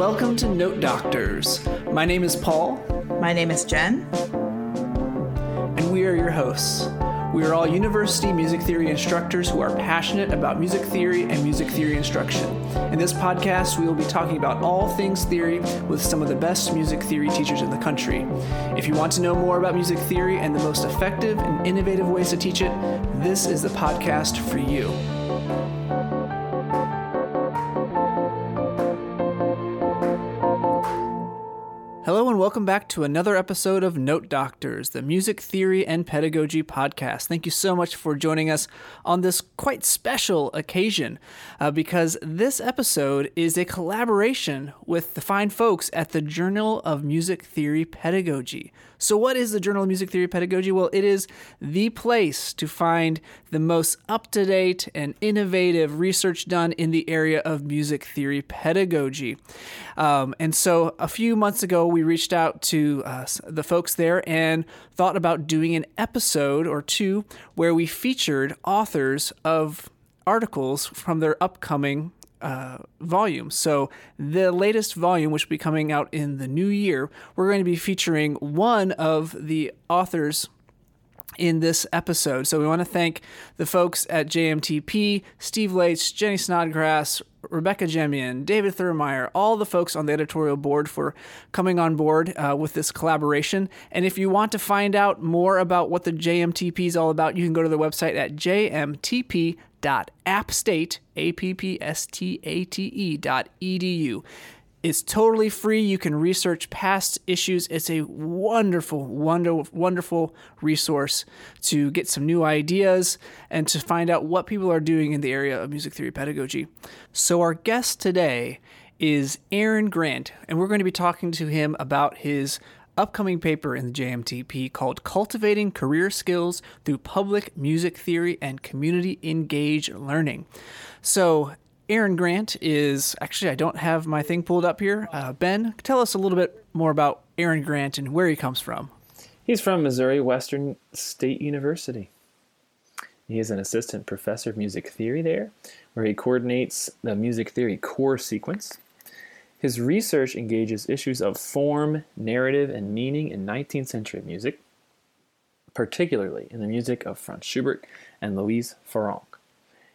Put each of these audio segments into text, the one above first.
welcome to Note Doctors. My name is Paul. My name is Jen. And we are your hosts. We are all university music theory instructors who are passionate about music theory and music theory instruction. In this podcast, we will be talking about all things theory with some of the best music theory teachers in the country. If you want to know more about music theory and the most effective and innovative ways to teach it, this is the podcast for you. Welcome back to another episode of Note Doctors, the music theory and pedagogy podcast. Thank you so much for joining us on this quite special occasion uh, because this episode is a collaboration with the fine folks at the Journal of Music Theory Pedagogy. So, what is the Journal of Music Theory Pedagogy? Well, it is the place to find the most up to date and innovative research done in the area of music theory pedagogy. Um, and so, a few months ago, we reached out to uh, the folks there and thought about doing an episode or two where we featured authors of articles from their upcoming uh, volume. So, the latest volume, which will be coming out in the new year, we're going to be featuring one of the authors in this episode. So, we want to thank the folks at JMTP, Steve Laitz, Jenny Snodgrass, Rebecca Jemian, David Thurmaier, all the folks on the editorial board for coming on board uh, with this collaboration. And if you want to find out more about what the JMTP is all about, you can go to the website at jmtp.com appstate, A-P-P-S-T-A-T-E dot edu. It's totally free. You can research past issues. It's a wonderful, wonderful, wonderful resource to get some new ideas and to find out what people are doing in the area of music theory pedagogy. So, our guest today is Aaron Grant, and we're going to be talking to him about his upcoming paper in the JMTP called Cultivating Career Skills Through Public Music Theory and Community Engaged Learning. So, Aaron Grant is actually, I don't have my thing pulled up here. Uh, ben, tell us a little bit more about Aaron Grant and where he comes from. He's from Missouri Western State University. He is an assistant professor of music theory there, where he coordinates the music theory core sequence. His research engages issues of form, narrative, and meaning in 19th century music, particularly in the music of Franz Schubert and Louise Farrenc.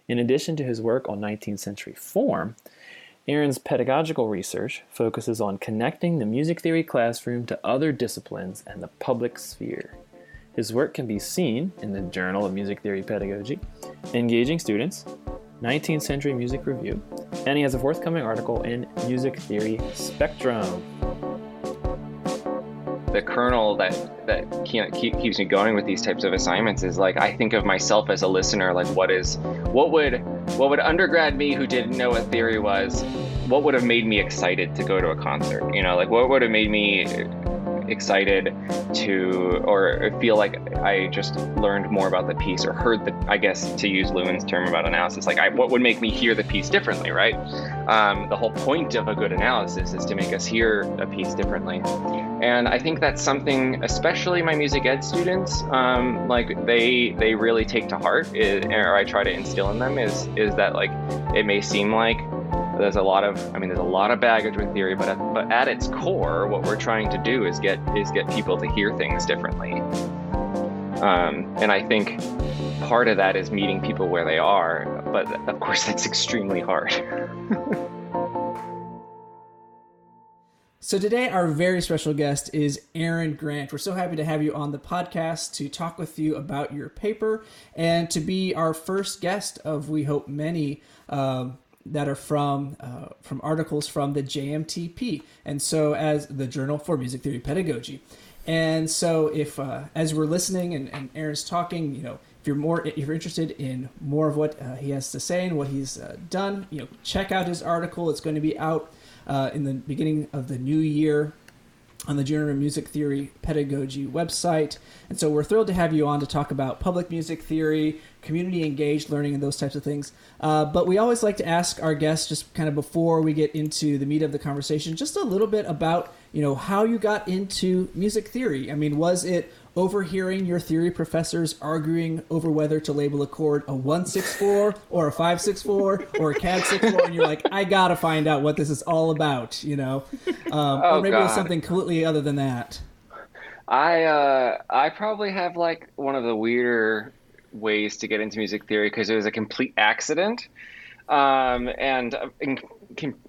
In addition to his work on 19th century form, Aaron's pedagogical research focuses on connecting the music theory classroom to other disciplines and the public sphere. His work can be seen in the Journal of Music Theory Pedagogy, Engaging Students, 19th Century Music Review, and he has a forthcoming article in Music Theory Spectrum the kernel that that keeps me going with these types of assignments is like I think of myself as a listener. Like, what is what would what would undergrad me who didn't know what theory was, what would have made me excited to go to a concert? You know, like what would have made me excited to or feel like I just learned more about the piece or heard the I guess to use Lewin's term about analysis like I, what would make me hear the piece differently right? Um, the whole point of a good analysis is to make us hear a piece differently. And I think that's something especially my music ed students um, like they they really take to heart it, or I try to instill in them is is that like it may seem like there's a lot of i mean there's a lot of baggage with theory but at, but at its core what we're trying to do is get is get people to hear things differently um, and i think part of that is meeting people where they are but of course that's extremely hard So today our very special guest is Aaron Grant. We're so happy to have you on the podcast to talk with you about your paper and to be our first guest of we hope many um, that are from uh, from articles from the JMTP, and so as the Journal for Music Theory Pedagogy. And so, if uh, as we're listening and, and Aaron's talking, you know, if you're more if you're interested in more of what uh, he has to say and what he's uh, done, you know, check out his article. It's going to be out uh, in the beginning of the new year on the Journal of Music Theory Pedagogy website. And so we're thrilled to have you on to talk about public music theory, community engaged learning, and those types of things. Uh, but we always like to ask our guests, just kind of before we get into the meat of the conversation, just a little bit about you know how you got into music theory. I mean, was it overhearing your theory professors arguing over whether to label a chord a 164 or a 564 or a CAD 64 and you're like I got to find out what this is all about, you know. Um, Oh, or maybe it's God. something completely other than that. I uh, I probably have like one of the weirder ways to get into music theory because it was a complete accident, um, and uh, in,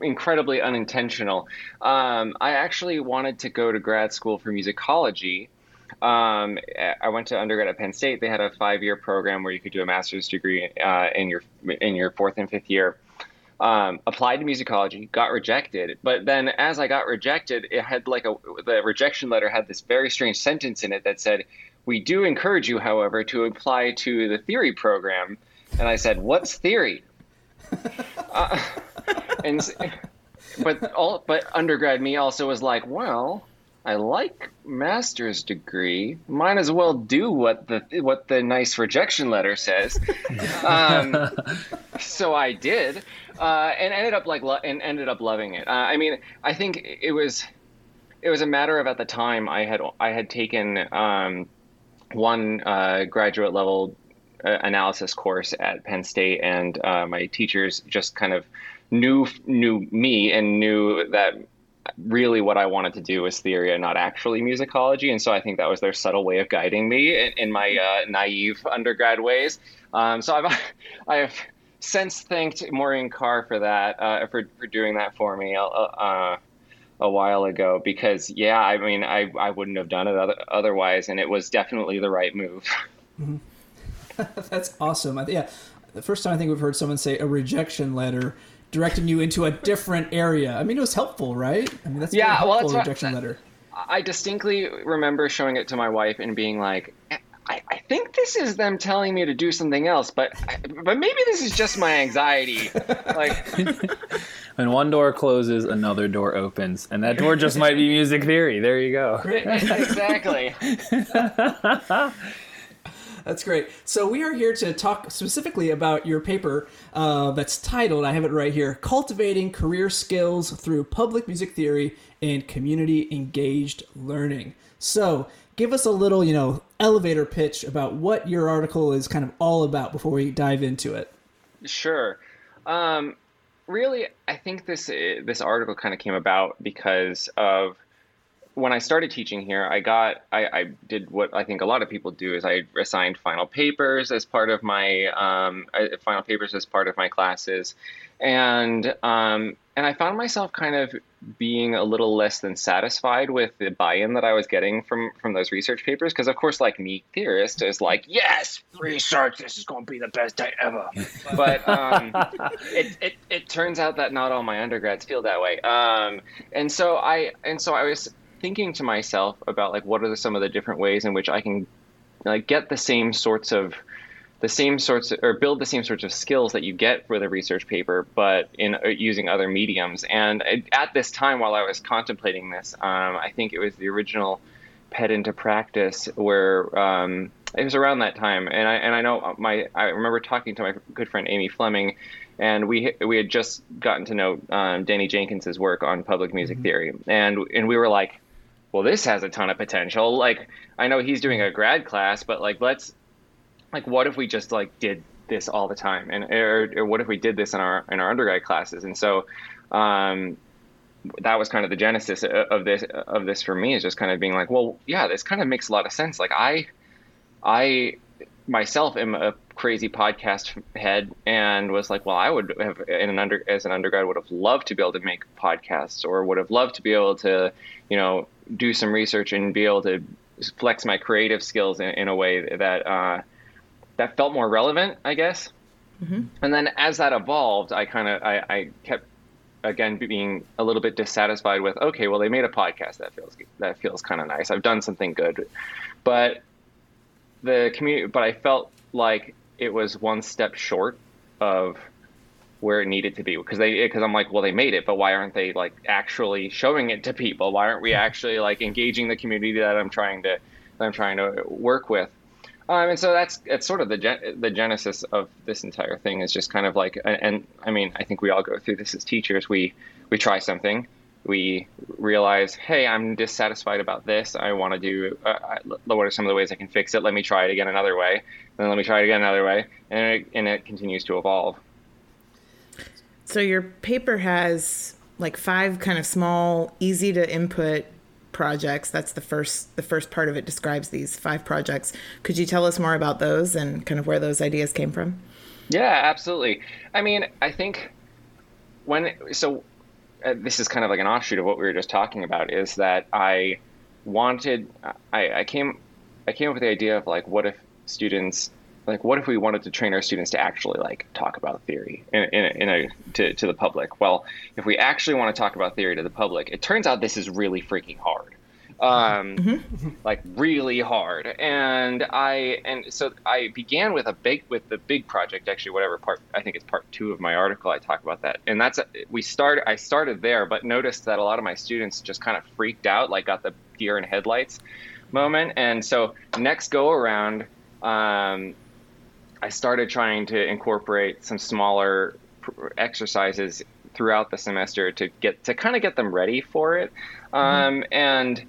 incredibly unintentional. Um, I actually wanted to go to grad school for musicology. Um, I went to undergrad at Penn State. They had a five-year program where you could do a master's degree uh, in your in your fourth and fifth year um, applied to musicology, got rejected. But then, as I got rejected, it had like a the rejection letter had this very strange sentence in it that said, "We do encourage you, however, to apply to the theory program." And I said, "What's theory?" uh, and but all but undergrad me also was like, "Well." I like master's degree. Might as well do what the what the nice rejection letter says. Um, so I did, uh, and ended up like lo- and ended up loving it. Uh, I mean, I think it was it was a matter of at the time I had I had taken um, one uh, graduate level uh, analysis course at Penn State, and uh, my teachers just kind of knew knew me and knew that really what I wanted to do was theory and not actually musicology. And so I think that was their subtle way of guiding me in, in my uh, naive undergrad ways. Um, so I've I have since thanked Maureen Carr for that uh, for for doing that for me. Uh, a while ago because yeah i mean i, I wouldn't have done it other, otherwise and it was definitely the right move mm-hmm. That's awesome. Th- yeah, the first time I think we've heard someone say a rejection letter directing you into a different area. I mean, it was helpful, right? I mean, that's Yeah, well, helpful that's what- rejection letter. I distinctly remember showing it to my wife and being like, I, I think this is them telling me to do something else, but but maybe this is just my anxiety. Like, When one door closes, another door opens, and that door just might be music theory. There you go. exactly. That's great. So we are here to talk specifically about your paper uh, that's titled, I have it right here, Cultivating Career Skills Through Public Music Theory and Community Engaged Learning. So give us a little, you know, elevator pitch about what your article is kind of all about before we dive into it. Sure. Um, really, I think this this article kind of came about because of when I started teaching here. I got I, I did what I think a lot of people do is I assigned final papers as part of my um, uh, final papers as part of my classes, and um, and I found myself kind of being a little less than satisfied with the buy-in that I was getting from from those research papers because of course like me theorist is like yes research this is going to be the best day ever. But um, it, it it turns out that not all my undergrads feel that way. Um, and so I and so I was thinking to myself about like what are the, some of the different ways in which I can like get the same sorts of the same sorts or build the same sorts of skills that you get with a research paper, but in uh, using other mediums. And it- at this time, while I was contemplating this, um, I think it was the original Ped into Practice, where um, it was around that time. And I and I know my I remember talking to my good friend Amy Fleming, and we we had just gotten to know um, Danny Jenkins's work on public music theory, and and we were like, well, this has a ton of potential. Like I know he's doing a grad class, but like let's like what if we just like did this all the time? And or, or what if we did this in our in our undergrad classes? And so um that was kind of the genesis of this of this for me is just kind of being like well yeah this kind of makes a lot of sense. Like i i myself am a crazy podcast head and was like well i would have in an under as an undergrad would have loved to be able to make podcasts or would have loved to be able to you know do some research and be able to flex my creative skills in, in a way that uh, that felt more relevant, I guess. Mm-hmm. And then as that evolved, I kind of I, I kept again being a little bit dissatisfied with okay, well they made a podcast that feels that feels kind of nice. I've done something good, but the community, but I felt like it was one step short of where it needed to be. Because they because I'm like well they made it but why aren't they like actually showing it to people? Why aren't we actually like engaging the community that I'm trying to that I'm trying to work with um, and so that's it's sort of the the genesis of this entire thing is just kind of like and, and I mean I think we all go through this as teachers we we try something we realize, hey, I'm dissatisfied about this. I want to do. Uh, what are some of the ways I can fix it? Let me try it again another way. Then let me try it again another way, and it, and it continues to evolve. So your paper has like five kind of small, easy to input projects. That's the first the first part of it describes these five projects. Could you tell us more about those and kind of where those ideas came from? Yeah, absolutely. I mean, I think when so uh, this is kind of like an offshoot of what we were just talking about is that I wanted I, I came I came up with the idea of like what if students like what if we wanted to train our students to actually like talk about theory in, in, a, in a to, to the public? Well if we actually want to talk about theory to the public it turns out this is really freaking hard. Um, mm-hmm. like really hard. And i and so i began with a big with the big project actually whatever part i think it's part two of my article i talk about that. And that's we start i started there but noticed that a lot of my students just kind of freaked out like got the deer in headlights moment. And so next go around um, I started trying to incorporate some smaller exercises throughout the semester to get to kind of get them ready for it. Mm-hmm. Um, and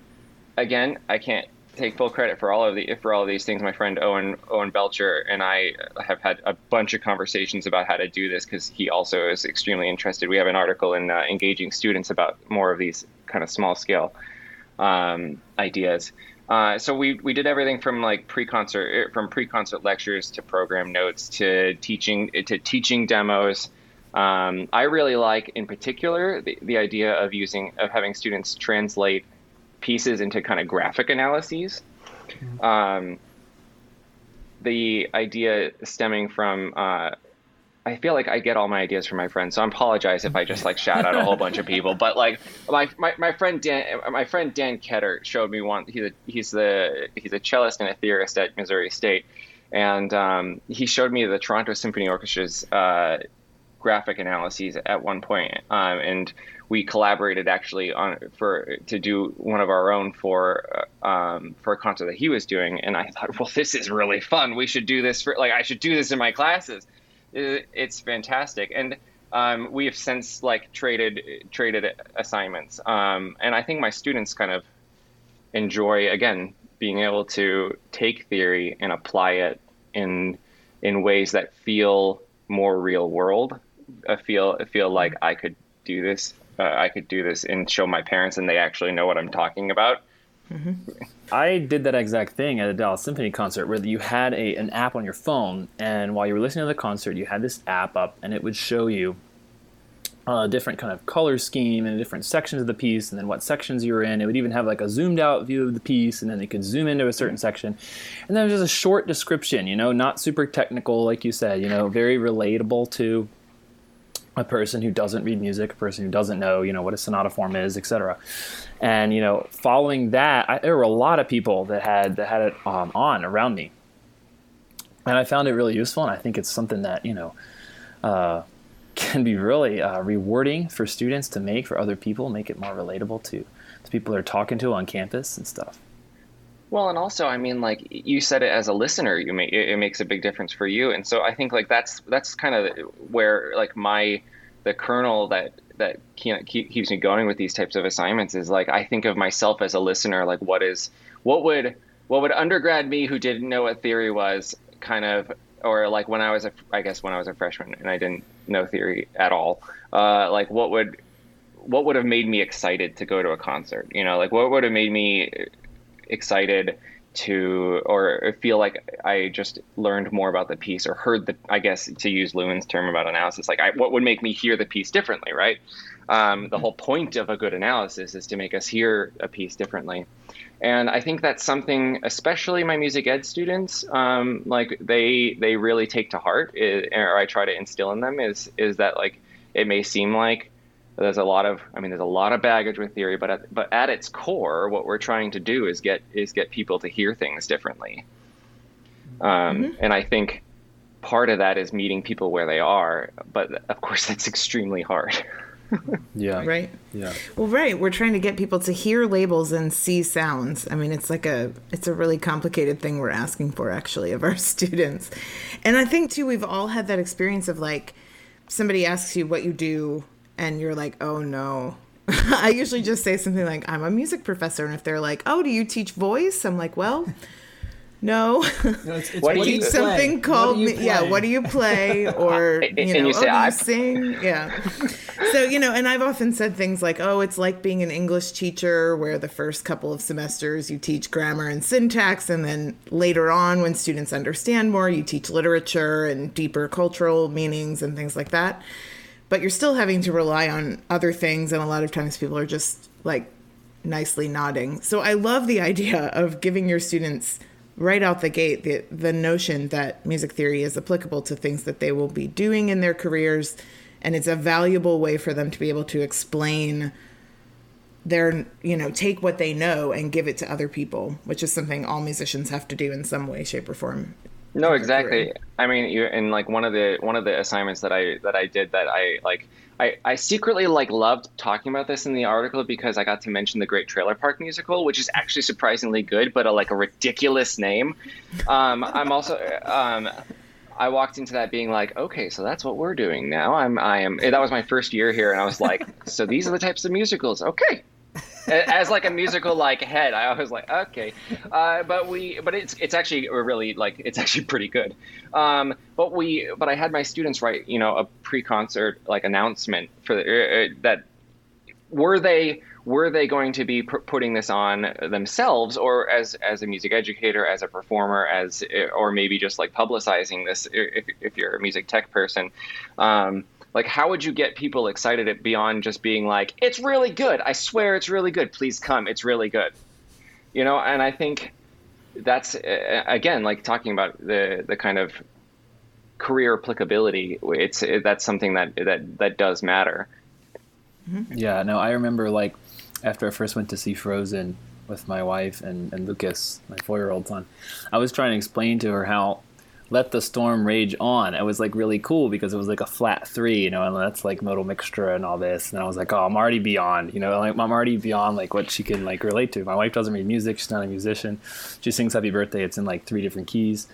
again, I can't take full credit for all of the for all of these things. My friend Owen Owen Belcher and I have had a bunch of conversations about how to do this because he also is extremely interested. We have an article in uh, engaging students about more of these kind of small scale um, ideas. Uh, so we, we did everything from like pre-concert er, from pre-concert lectures to program notes to teaching to teaching demos. Um, I really like in particular the, the idea of using of having students translate pieces into kind of graphic analyses. Um, the idea stemming from uh, I feel like I get all my ideas from my friends, so I apologize if I just like shout out a whole bunch of people. But like my, my, my friend Dan, my friend Dan Ketter showed me one. He's a he's the he's a cellist and a theorist at Missouri State, and um, he showed me the Toronto Symphony Orchestra's uh, graphic analyses at one point, um, and we collaborated actually on for to do one of our own for um, for a concert that he was doing. And I thought, well, this is really fun. We should do this for like I should do this in my classes it's fantastic. And um, we have since like traded traded assignments, um, and I think my students kind of enjoy again being able to take theory and apply it in in ways that feel more real world. I feel I feel like I could do this. Uh, I could do this and show my parents, and they actually know what I'm talking about. Mm-hmm. I did that exact thing at a Dallas Symphony concert where you had a, an app on your phone, and while you were listening to the concert, you had this app up, and it would show you a different kind of color scheme and different sections of the piece, and then what sections you were in. It would even have like a zoomed out view of the piece, and then it could zoom into a certain section, and then just a short description. You know, not super technical, like you said. You know, very relatable to a person who doesn't read music, a person who doesn't know, you know, what a sonata form is, etc. And you know, following that, I, there were a lot of people that had that had it um, on around me, and I found it really useful. And I think it's something that you know uh, can be really uh, rewarding for students to make for other people, make it more relatable to to people they're talking to on campus and stuff. Well, and also, I mean, like you said it as a listener, you make it, it makes a big difference for you, and so I think like that's that's kind of where like my the kernel that that keeps me going with these types of assignments is like I think of myself as a listener. Like, what is what would what would undergrad me who didn't know what theory was kind of or like when I was a I guess when I was a freshman and I didn't know theory at all. Uh, like, what would what would have made me excited to go to a concert? You know, like what would have made me excited to or feel like I just learned more about the piece or heard the I guess to use Lewin's term about analysis like I, what would make me hear the piece differently right um, the mm-hmm. whole point of a good analysis is to make us hear a piece differently and I think that's something especially my music ed students um, like they they really take to heart it, or I try to instill in them is is that like it may seem like there's a lot of i mean there's a lot of baggage with theory but at, but at its core what we're trying to do is get is get people to hear things differently. Um, mm-hmm. and i think part of that is meeting people where they are but of course that's extremely hard. Yeah. Right. Yeah. Well right. We're trying to get people to hear labels and see sounds. I mean it's like a it's a really complicated thing we're asking for actually of our students. And i think too we've all had that experience of like somebody asks you what you do and you're like, oh no, I usually just say something like, I'm a music professor. And if they're like, oh, do you teach voice? I'm like, well, no. No, it's, it's What do you- you teach play? something What called, do you yeah, what do you play? Or, you and know, you oh, do you "I- sing? Yeah. So, you know, and I've often said things like, oh, it's like being an English teacher where the first couple of semesters you teach grammar and syntax. And then later on, when students understand more, you teach literature and deeper cultural meanings and things like that. But you're still having to rely on other things. And a lot of times people are just like nicely nodding. So I love the idea of giving your students right out the gate the the notion that music theory is applicable to things that they will be doing in their careers and it's a valuable way for them to be able to explain their you know take what they know and give it to other people which is something all musicians have to do in some way shape or form No, exactly. I mean, you and like one of the one of the assignments that I that I did that I like I, I secretly like loved talking about this in the article because I got to mention the Great Trailer Park musical, which is actually surprisingly good, but a, like a ridiculous name. Um, I'm also um, I walked into that being like, okay, so that's what we're doing now. I'm I am that was my first year here, and I was like, so these are the types of musicals. Okay, as like a musical like head i was like okay. Uh, but we but it's it's actually really like it's actually pretty good. Um, but we but i had my students write you know a pre-concert like announcement for the, uh, that were they were they going to be p- putting this on themselves or as as a music educator as a performer as or maybe just like publicizing this if, if you're a music tech person um, like how would you get people excited at beyond just being like it's really good. I swear it's really good. Please come. It's really good. You know and i think that's uh, again like talking about the the kind of career applicability it's it, that's something that that that does matter. Yeah, no, I remember like after I first went to see Frozen with my wife and, and Lucas, my four year old son, I was trying to explain to her how Let the Storm Rage On. It was like really cool because it was like a flat three, you know, and that's like modal mixture and all this. And I was like, oh, I'm already beyond, you know, like I'm already beyond like what she can like relate to. My wife doesn't read music, she's not a musician. She sings Happy Birthday, it's in like three different keys.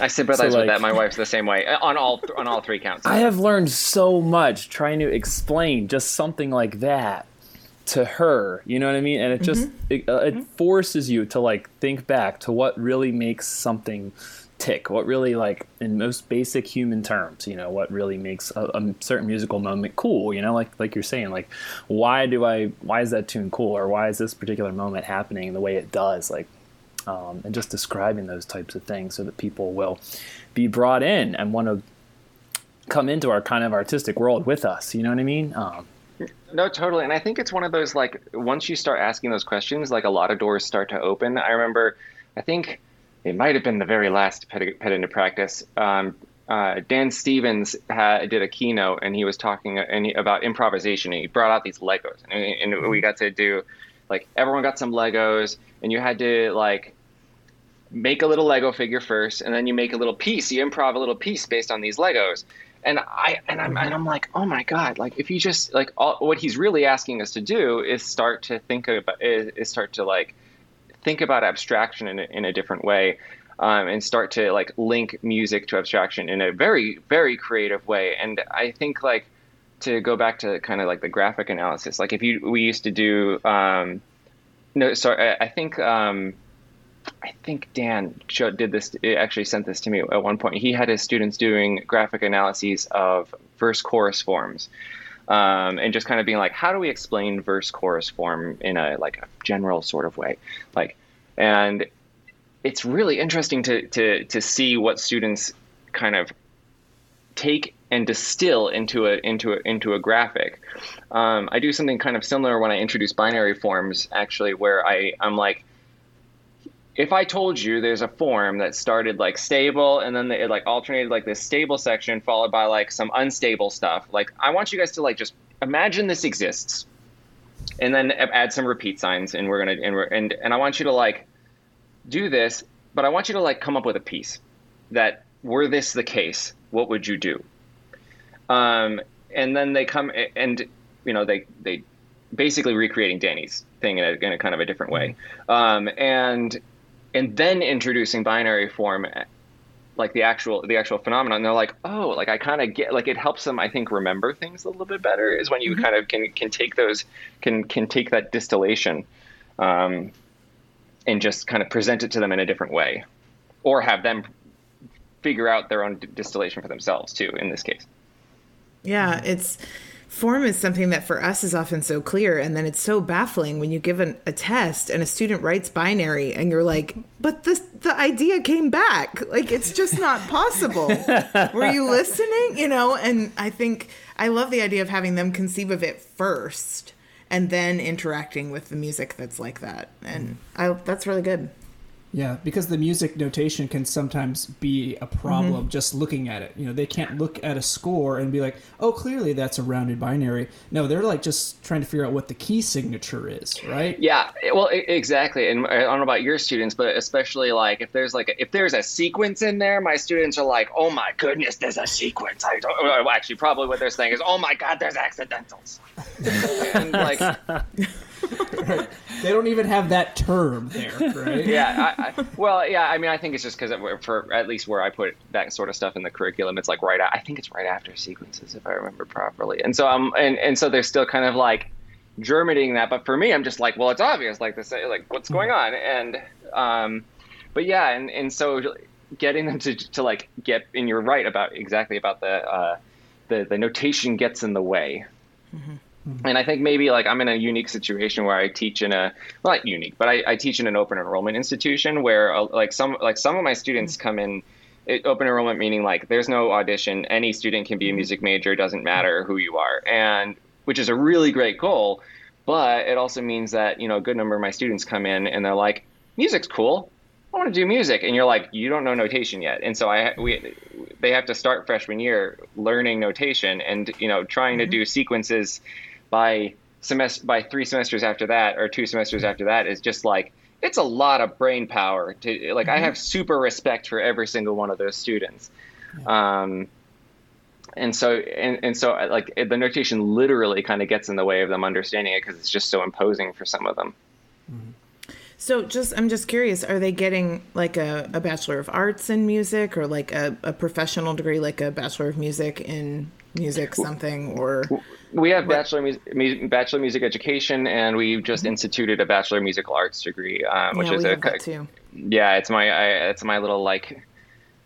I sympathize So, with that. My wife's the same way uh, on all th- on all three counts. I have learned so much trying to explain just something like that to her. You know what I mean? And it just it, uh, it forces you to like think back to what really makes something tick. What really like in most basic human terms, you know, what really makes a, a certain musical moment cool. You know, like like you're saying, like why do I why is that tune cool or why is this particular moment happening the way it does? Like um, and just describing those types of things so that people will be brought in and want to come into our kind of artistic world with us. You know what I mean? Um, No, totally. And I think it's one of those like once you start asking those questions, like a lot of doors start to open. I remember, I think it might have been the very last ped, ped into practice. Um, uh, Dan Stevens had, did a keynote and he was talking and he, about improvisation. And he brought out these Legos and, and we got to do like everyone got some Legos and you had to like make a little Lego figure first, and then you make a little piece. You improv a little piece based on these Legos. And I and I'm and I'm like, oh my god! Like if you just like all, what he's really asking us to do is start to think about is, is start to like think about abstraction in a, in a different way, um, and start to like link music to abstraction in a very very creative way. And I think like to go back to kind of like the graphic analysis, like if you we used to do um, no sorry I, I think. Um, I think Dan showed, did this. Actually, sent this to me at one point. He had his students doing graphic analyses of verse chorus forms, um, and just kind of being like, how do we explain verse chorus form in a like a general sort of way, like, and it's really interesting to to to see what students kind of take and distill into a into a into a graphic. Um, I do something kind of similar when I introduce binary forms, actually, where I I'm like if I told you there's a form that started like stable and then it like alternated like this stable section followed by like some unstable stuff, like I want you guys to like just imagine this exists, and then add some repeat signs, and we're gonna and we're and and I want you to like do this, but I want you to like come up with a piece that were this the case, what would you do? Um, and then they come and you know they they basically recreating Danny's thing in a, in a kind of a different way, um, and and then introducing binary form like the actual the actual phenomenon they're like oh like i kind of get like it helps them i think remember things a little bit better is when you mm-hmm. kind of can can take those can can take that distillation um, and just kind of present it to them in a different way or have them figure out their own distillation for themselves too in this case yeah it's form is something that for us is often so clear and then it's so baffling when you give an, a test and a student writes binary and you're like but this the idea came back. Like it's just not possible. Were you listening? You know and i think i love the idea of having them conceive of it first and then interacting with the music that's like that. And I, that's really good yeah, because the music notation can sometimes be a problem mm-hmm. just looking at it. You know, they can't look at a score and be like, "Oh, clearly that's a rounded binary." No, they're like just trying to figure out what the key signature is, right? Yeah, well, exactly. And I don't know about your students, but especially like if there's like a, if there's a sequence in there, my students are like, "Oh my goodness, there's a sequence." I don't. Well, actually, probably what they're saying is, "Oh my god, there's accidentals." and like they don't even have that term there, right? Yeah. I, I, well, yeah. I mean, I think it's just because for at least where I put that sort of stuff in the curriculum, it's like right. I think it's right after sequences, if I remember properly. And so I'm, and and so they're still kind of like germinating that. But for me, I'm just like, well, it's obvious. Like this, like what's going on? And um, but yeah, and and so getting them to to like get, and you're right about exactly about the uh, the the notation gets in the way. Mm-hmm. Mm-hmm. And I think maybe like I'm in a unique situation where I teach in a well, not unique, but I, I teach in an open enrollment institution where uh, like some like some of my students mm-hmm. come in it, open enrollment meaning like there's no audition, any student can be a mm-hmm. music major, doesn't matter who you are, and which is a really great goal. But it also means that you know a good number of my students come in and they're like, music's cool. I want to do music, and you're like, you don't know notation yet, and so I we they have to start freshman year learning notation and you know trying mm-hmm. to do sequences by semester by three semesters after that or two semesters after that is just like it's a lot of brain power to like mm-hmm. i have super respect for every single one of those students yeah. um, and so and, and so like the notation literally kind of gets in the way of them understanding it because it's just so imposing for some of them mm-hmm. so just i'm just curious are they getting like a, a bachelor of arts in music or like a, a professional degree like a bachelor of music in music something or we have bachelor music, bachelor music education, and we just mm-hmm. instituted a bachelor musical arts degree, um, which yeah, is a yeah, it's my I, it's my little like.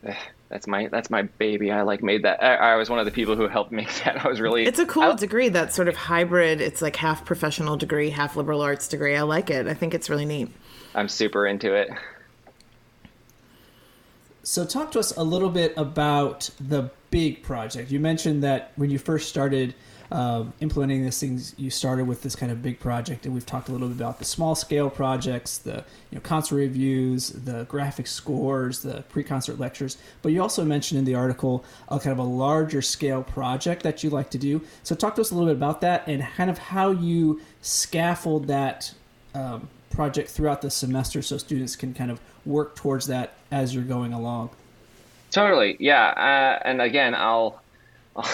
That's my that's my baby. I like made that. I, I, was one of the people who helped make that. I was really. It's a cool I, degree. That sort of hybrid. It's like half professional degree, half liberal arts degree. I like it. I think it's really neat. I'm super into it. So, talk to us a little bit about the big project. You mentioned that when you first started implementing these things, you started with this kind of big project, and we've talked a little bit about the small scale projects, the you know concert reviews, the graphic scores, the pre-concert lectures. But you also mentioned in the article a kind of a larger scale project that you like to do. So talk to us a little bit about that and kind of how you scaffold that um, project throughout the semester, so students can kind of work towards that as you're going along. Totally, yeah. Uh, and again, I'll, I'll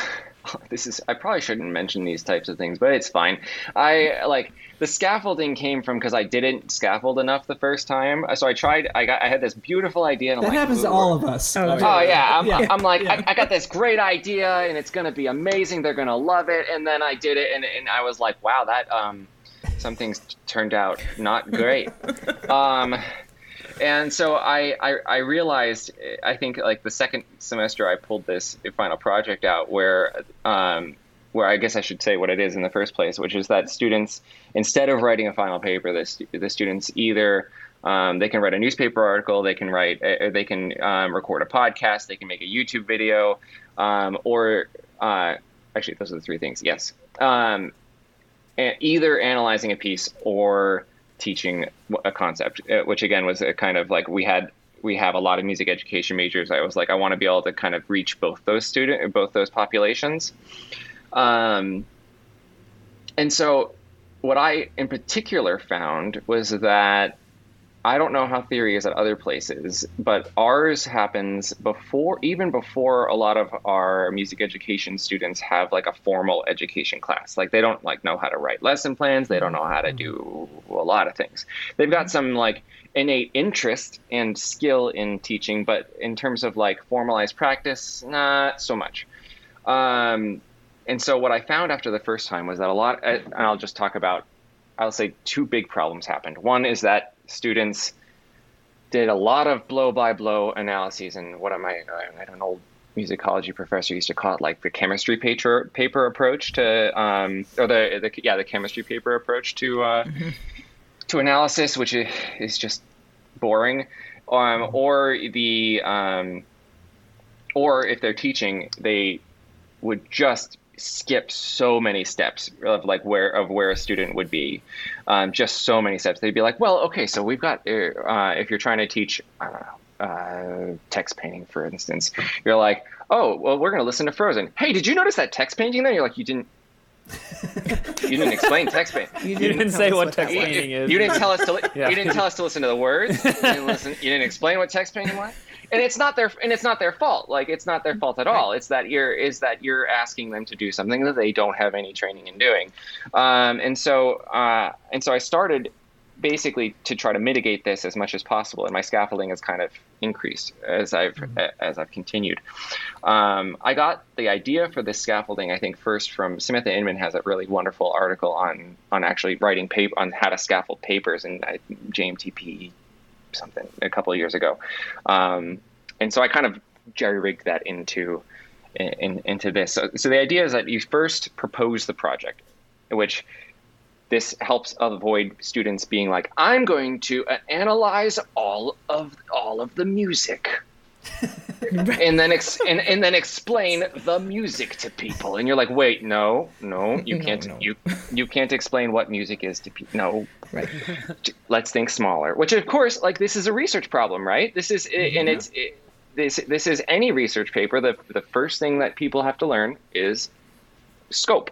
this is I probably shouldn't mention these types of things, but it's fine. I like the scaffolding came from because I didn't scaffold enough the first time. So I tried. I got. I had this beautiful idea. And that like, happens to all of us. Oh, oh yeah. I'm, yeah. I'm like yeah. I, I, got this great idea and it's gonna be amazing. They're gonna love it. And then I did it and, and I was like, wow, that um, some things turned out not great. um, and so I, I, I realized I think like the second semester I pulled this final project out where um, where I guess I should say what it is in the first place, which is that students instead of writing a final paper, the, the students either um, they can write a newspaper article, they can write, uh, they can um, record a podcast, they can make a YouTube video, um, or uh, actually those are the three things. Yes, um, either analyzing a piece or teaching a concept, uh, which again was a kind of like we had we have a lot of music education majors. I was like, I want to be able to kind of reach both those student, both those populations. Um, and so, what I in particular found was that I don't know how theory is at other places, but ours happens before, even before a lot of our music education students have like a formal education class. Like they don't like know how to write lesson plans. They don't know how to do a lot of things. They've got some like innate interest and skill in teaching, but in terms of like formalized practice, not so much. Um, and so what I found after the first time was that a lot, and I'll just talk about, I'll say two big problems happened. One is that students did a lot of blow by blow analyses and what am I I had an old musicology professor used to call it like the chemistry paper paper approach to um, or the, the yeah the chemistry paper approach to uh, mm-hmm. to analysis which is just boring um, or the um, or if they're teaching they would just skip so many steps of like where of where a student would be um, just so many steps they'd be like well okay so we've got uh, if you're trying to teach i don't know uh, text painting for instance you're like oh well we're going to listen to frozen hey did you notice that text painting there you're like you didn't you didn't explain text painting. You didn't, you didn't say what, what text painting is. You didn't tell us to. Li- yeah. You didn't tell us to listen to the words. You didn't, listen, you didn't explain what text painting was and it's not their and it's not their fault. Like it's not their fault at all. It's that you're is that you're asking them to do something that they don't have any training in doing. Um, and so uh, and so I started basically to try to mitigate this as much as possible. And my scaffolding has kind of increased as I've mm-hmm. as I've continued. Um, I got the idea for this scaffolding, I think, first from Samantha Inman has a really wonderful article on on actually writing paper on how to scaffold papers and uh, JMTP something a couple of years ago, um, and so I kind of jerry rigged that into in, into this. So, so the idea is that you first propose the project, which this helps avoid students being like, "I'm going to uh, analyze all of all of the music." and then ex- and, and then explain the music to people. And you're like wait no no you can't no, no. you you can't explain what music is to people no. Right. Let's think smaller which of course like this is a research problem right? This is mm-hmm. and it's it, this this is any research paper. The the first thing that people have to learn is scope.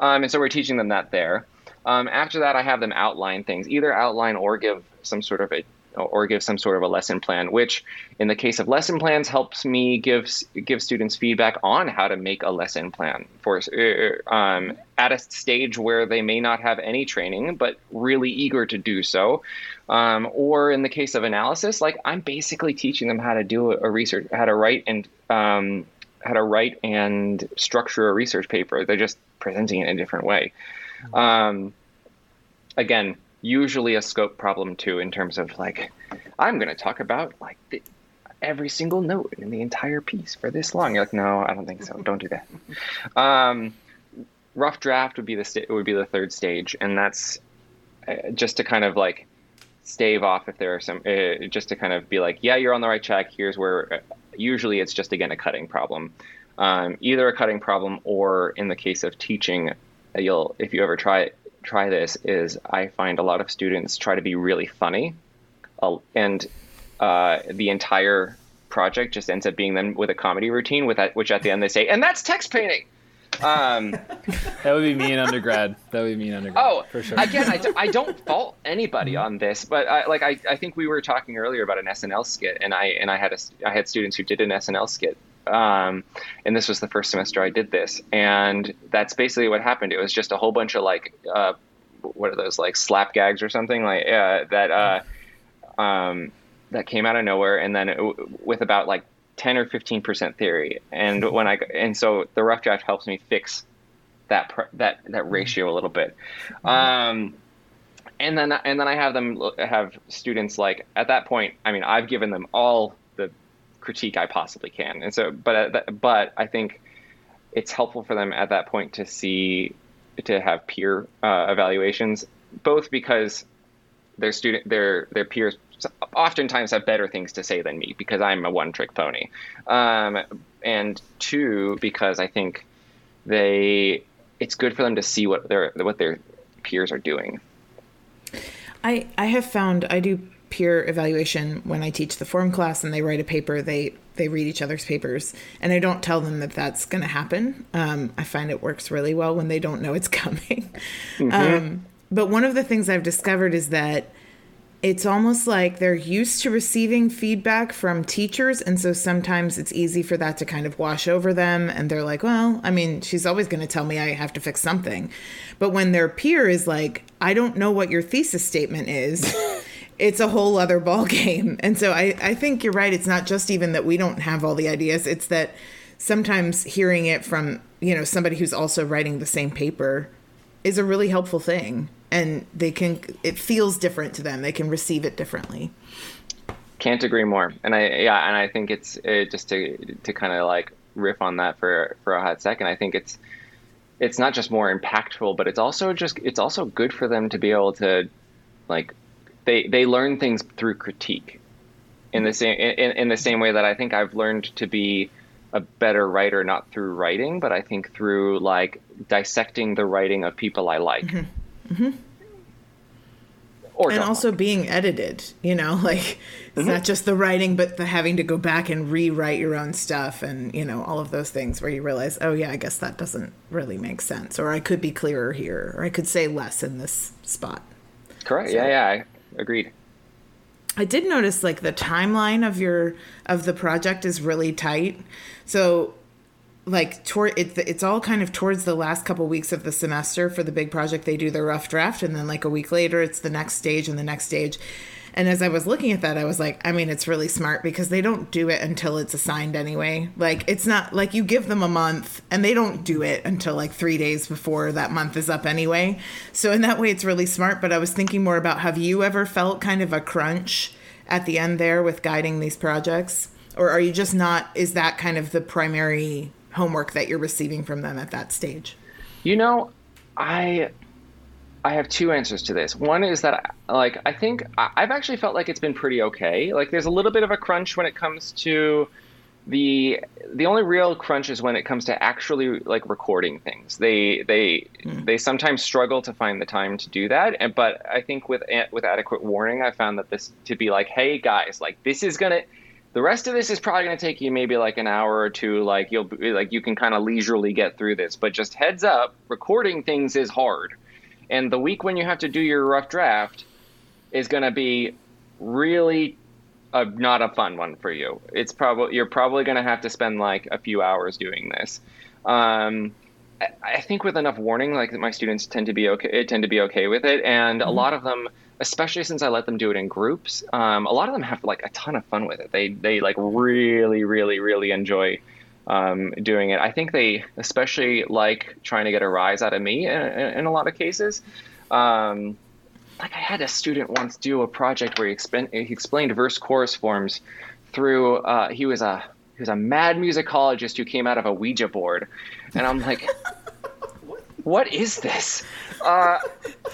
Um, and so we're teaching them that there. Um, after that i have them outline things either outline or give some sort of a or give some sort of a lesson plan, which in the case of lesson plans helps me give give students feedback on how to make a lesson plan for uh, um, at a stage where they may not have any training but really eager to do so. Um, or in the case of analysis, like I'm basically teaching them how to do a, a research, how to write and um, how to write and structure a research paper. They're just presenting it in a different way. Um, again, usually a scope problem too in terms of like i'm going to talk about like the, every single note in the entire piece for this long. You're like no i don't think so. Don't do that. Um, rough draft would be the sta- would be the third stage and that's uh, just to kind of like stave off if there are some uh, just to kind of be like yeah you're on the right track. Here's where uh, usually it's just again a cutting problem. Um, either a cutting problem or in the case of teaching you'll if you ever try it try this is I find a lot of students try to be really funny, uh, and uh, the entire project just ends up being them with a comedy routine, with that, which at the end they say, and that's text painting. Um, that would be me in undergrad. That would be me in undergrad. Oh, for sure. Again, I d- I don't fault anybody mm-hmm. on this, but I, like I, I think we were talking earlier about an SNL skit, and I and I had a, I had students who did an SNL skit um, and this was the first semester I did this, and that's basically what happened. It was just a whole bunch of like, uh, what are those like slap gags or something like uh, that uh, um, that came out of nowhere, and then it, with about like ten or fifteen percent theory. And when I and so the rough draft helps me fix that that that ratio a little bit. Um, and then and then I have them have students like at that point. I mean, I've given them all critique I possibly can. And so, but uh, but I think it's helpful for them at that point to see to have peer uh, evaluations, both because their student their their peers oftentimes have better things to say than me because I'm a one trick pony, um, and two because I think they it's good for them to see what their what their peers are doing. I I have found I do peer evaluation when I teach the form class and they write a paper. They they read each other's papers, and I don't tell them that that's going to happen. Um, I find it works really well when they don't know it's coming. Mm-hmm. Um, but one of the things I've discovered is that it's almost like they're used to receiving feedback from teachers and so sometimes it's easy for that to kind of wash over them and they're like well i mean she's always going to tell me i have to fix something but when their peer is like i don't know what your thesis statement is it's a whole other ball game and so I, I think you're right. It's not just even that we don't have all the ideas. It's that sometimes hearing it from you know somebody who's also writing the same paper is a really helpful thing. And they can it feels different to them. They can receive it differently. Can't agree more. And i yeah and i think it's it, just to to kind of like riff on that for for a hot second i think it's it's not just more impactful but it's also just it's also good for them to be able to like they they learn things through critique in the same in, in the same way that i think i've learned to be a better writer not through writing but i think through like dissecting the writing of people i like. Mm-hmm. Mm-hmm. Or and also being edited you know like it's mm-hmm. not just the writing but the having to go back and rewrite your own stuff and you know all of those things where you realize oh yeah i guess that doesn't really make sense or i could be clearer here or i could say less in this spot. Correct. So, yeah yeah agreed. I did notice like the timeline of your of the project is really tight. So like toward it's it's all kind of towards the last couple weeks of the semester for the big project. They do the rough draft and then like a week later it's the next stage and the next stage and as i was looking at that i was like i mean it's really smart because they don't do it until it's assigned anyway. Like it's not like you give them a month and they don't do it until like three days before that month is up anyway. So in that way it's really smart. But i was thinking more about have you ever felt kind of a crunch at the end there with guiding these projects? Or are you just not is that kind of the primary homework that you're receiving from them at that stage? You know, I I have two answers to this. One is that like I think I've actually felt like it's been pretty okay. Like there's a little bit of a crunch when it comes to the the only real crunch is when it comes to actually like recording things. They they mm. they sometimes struggle to find the time to do that. And but I think with with adequate warning, I found that this to be like, hey guys, like this is gonna the rest of this is probably going to take you maybe like an hour or two. Like you'll like you can kind of leisurely get through this. But just heads up, recording things is hard, and the week when you have to do your rough draft is going to be really a, not a fun one for you. It's probably you're probably going to have to spend like a few hours doing this. Um, I think with enough warning, like my students tend to be okay, tend to be okay with it, and mm-hmm. a lot of them especially since I let them do it in groups. Um, a lot of them have like a ton of fun with it. They they like really really really enjoy um, doing it. I think they especially like trying to get a rise out of me in, in, a lot of cases. Um, like I had a student once do a project where he, explained, he explained verse chorus forms through. Uh, he was a he was a mad musicologist who came out of a Ouija board, and I'm like. what is this? Uh,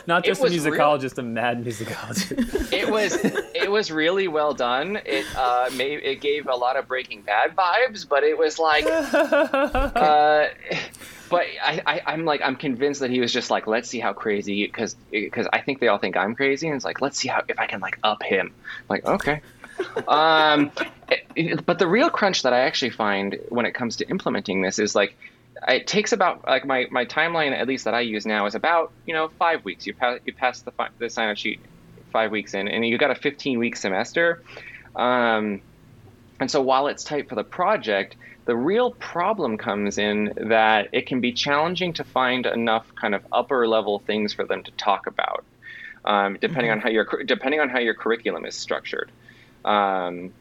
Not just a musicologist, real, a mad musicologist. it was it was really well done. It uh, made, it gave a lot of Breaking Bad vibes, but it was like, uh, but I, I am like I'm convinced that he was just like let's see how crazy because because I think they all think I'm crazy and it's like let's see how if I can like up him. I'm like okay. um, it, it, but the real crunch that I actually find when it comes to implementing this is like it takes about like my, my timeline at least that I use now is about you know five weeks. You pass you pass the the sign up sheet five weeks in, and you got a 15 week semester. Um, and so while it's tight for the project, the real problem comes in that it can be challenging to find enough kind of upper level things for them to talk about, um, depending mm-hmm. on how your depending on how your curriculum is structured. Um,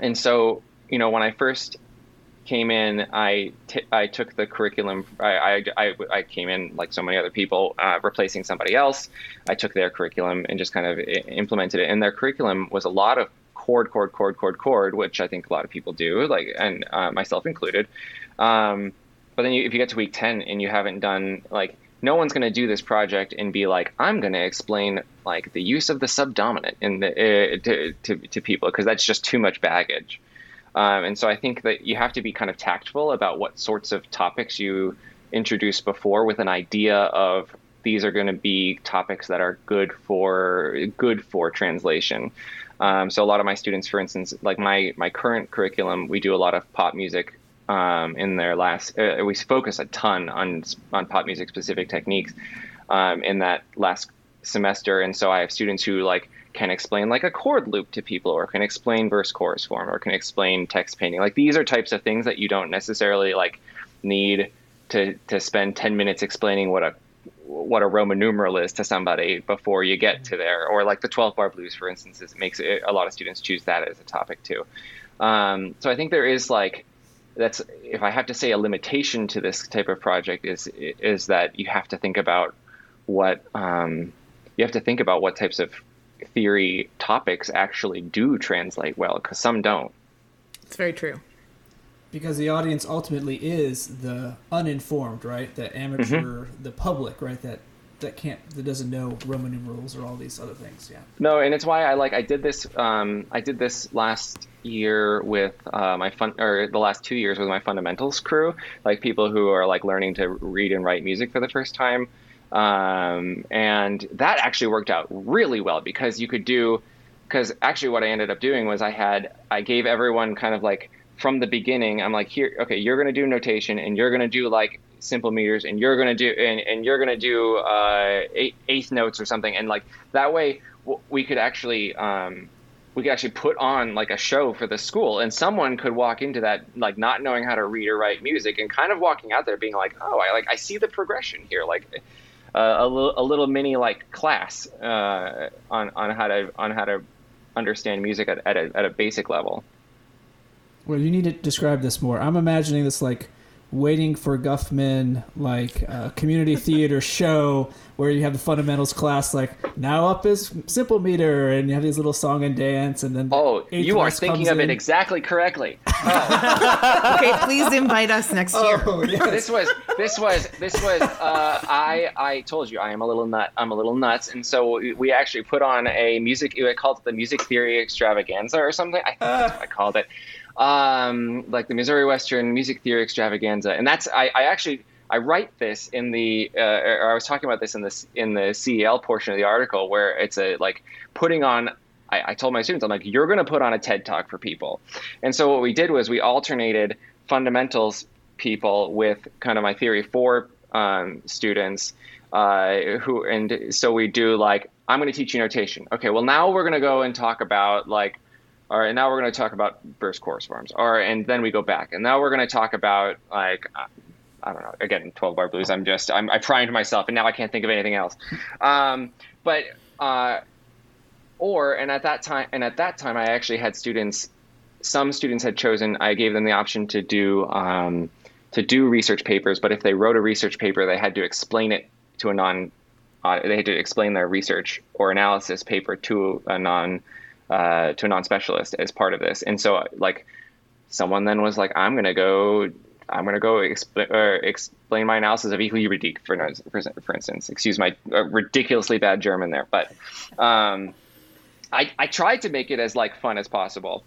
and so you know when I first came in, I, t- I took the curriculum. I, I, I, I, came in like so many other people, uh, replacing somebody else. I took their curriculum and just kind of implemented it. And their curriculum was a lot of chord, chord, chord, chord, chord, which I think a lot of people do, like and uh, myself included. Um, but then you, if you get to week ten and you haven't done like no one's going to do this project and be like, I'm going to explain like the use of the subdominant in the uh, to, to, to people because that's just too much baggage. Um, and so I think that you have to be kind of tactful about what sorts of topics you introduce before with an idea of these are going to be topics that are good for good for translation. Um, so a lot of my students, for instance, like my my current curriculum, we do a lot of pop music um, in their last. Uh, we focus a ton on on pop music specific techniques um, in that last semester, and so I have students who like can explain like a chord loop to people, or can explain verse chorus form, or can explain text painting. Like these are types of things that you don't necessarily like need to to spend ten minutes explaining what a what a Roman numeral is to somebody before you get to there, or like the 12 bar blues, for instance, it makes it, a lot of students choose that as a topic too. Um, so I think there is like that's if I have to say a limitation to this type of project is is that you have to think about what um, you have to think about what types of theory topics actually do translate well because some don't. It's very true. Because the audience ultimately is the uninformed, right? The amateur, mm-hmm. the public, right? That that can't that doesn't know Roman numerals or all these other things. Yeah. No, and it's why I like I did this. Um, I did this last year with uh, my fun or the last two years with my fundamentals crew, like people who are like learning to read and write music for the first time. Um, and that actually worked out really well because you could do because actually what I ended up doing was I had I gave everyone kind of like from the beginning I'm like here okay you're gonna do notation and you're gonna do like simple meters and you're gonna do and, and you're gonna do uh, eight, eighth notes or something. And like that way we could actually um, we could actually put on like a show for the school and someone could walk into that like not knowing how to read or write music and kind of walking out there being like oh i like i see the progression here. Like a little a little mini like class uh, on on how to on how to understand music at, at, a, at a basic level. Well, you need to describe this more. I'm imagining this like waiting for Guffman like uh, community theater show where you have the fundamentals class like now up is simple meter and you have these little song and dance and then oh you are thinking of in. it exactly correctly oh. okay please invite us next year oh, yes. this was this was this was uh, i i told you i am a little nut i'm a little nuts and so we, we actually put on a music we called it the music theory extravaganza or something i think that's what i called it um, like the Missouri Western Music Theory Extravaganza, and that's I, I actually I write this in the uh, or I was talking about this in the in the CEL portion of the article where it's a like putting on. I, I told my students I'm like you're going to put on a TED talk for people, and so what we did was we alternated fundamentals people with kind of my theory for um, students uh, who and so we do like I'm going to teach you notation. Okay, well now we're going to go and talk about like all right, now we're going to talk about verse chorus forms. All right, and then we go back, and now we're going to talk about like I don't know. Again, twelve bar blues. I'm just I'm, I primed myself, and now I can't think of anything else. Um, but uh, or and at that time, and at that time, I actually had students. Some students had chosen. I gave them the option to do um, to do research papers, but if they wrote a research paper, they had to explain it to a non. Uh, they had to explain their research or analysis paper to a non uh, to a non-specialist as part of this. And so like someone then was like, I'm going to go, I'm going to go expl- explain my analysis of Equilibrium for, for, for instance, excuse my uh, ridiculously bad German there. But um, I, I tried to make it as like fun as possible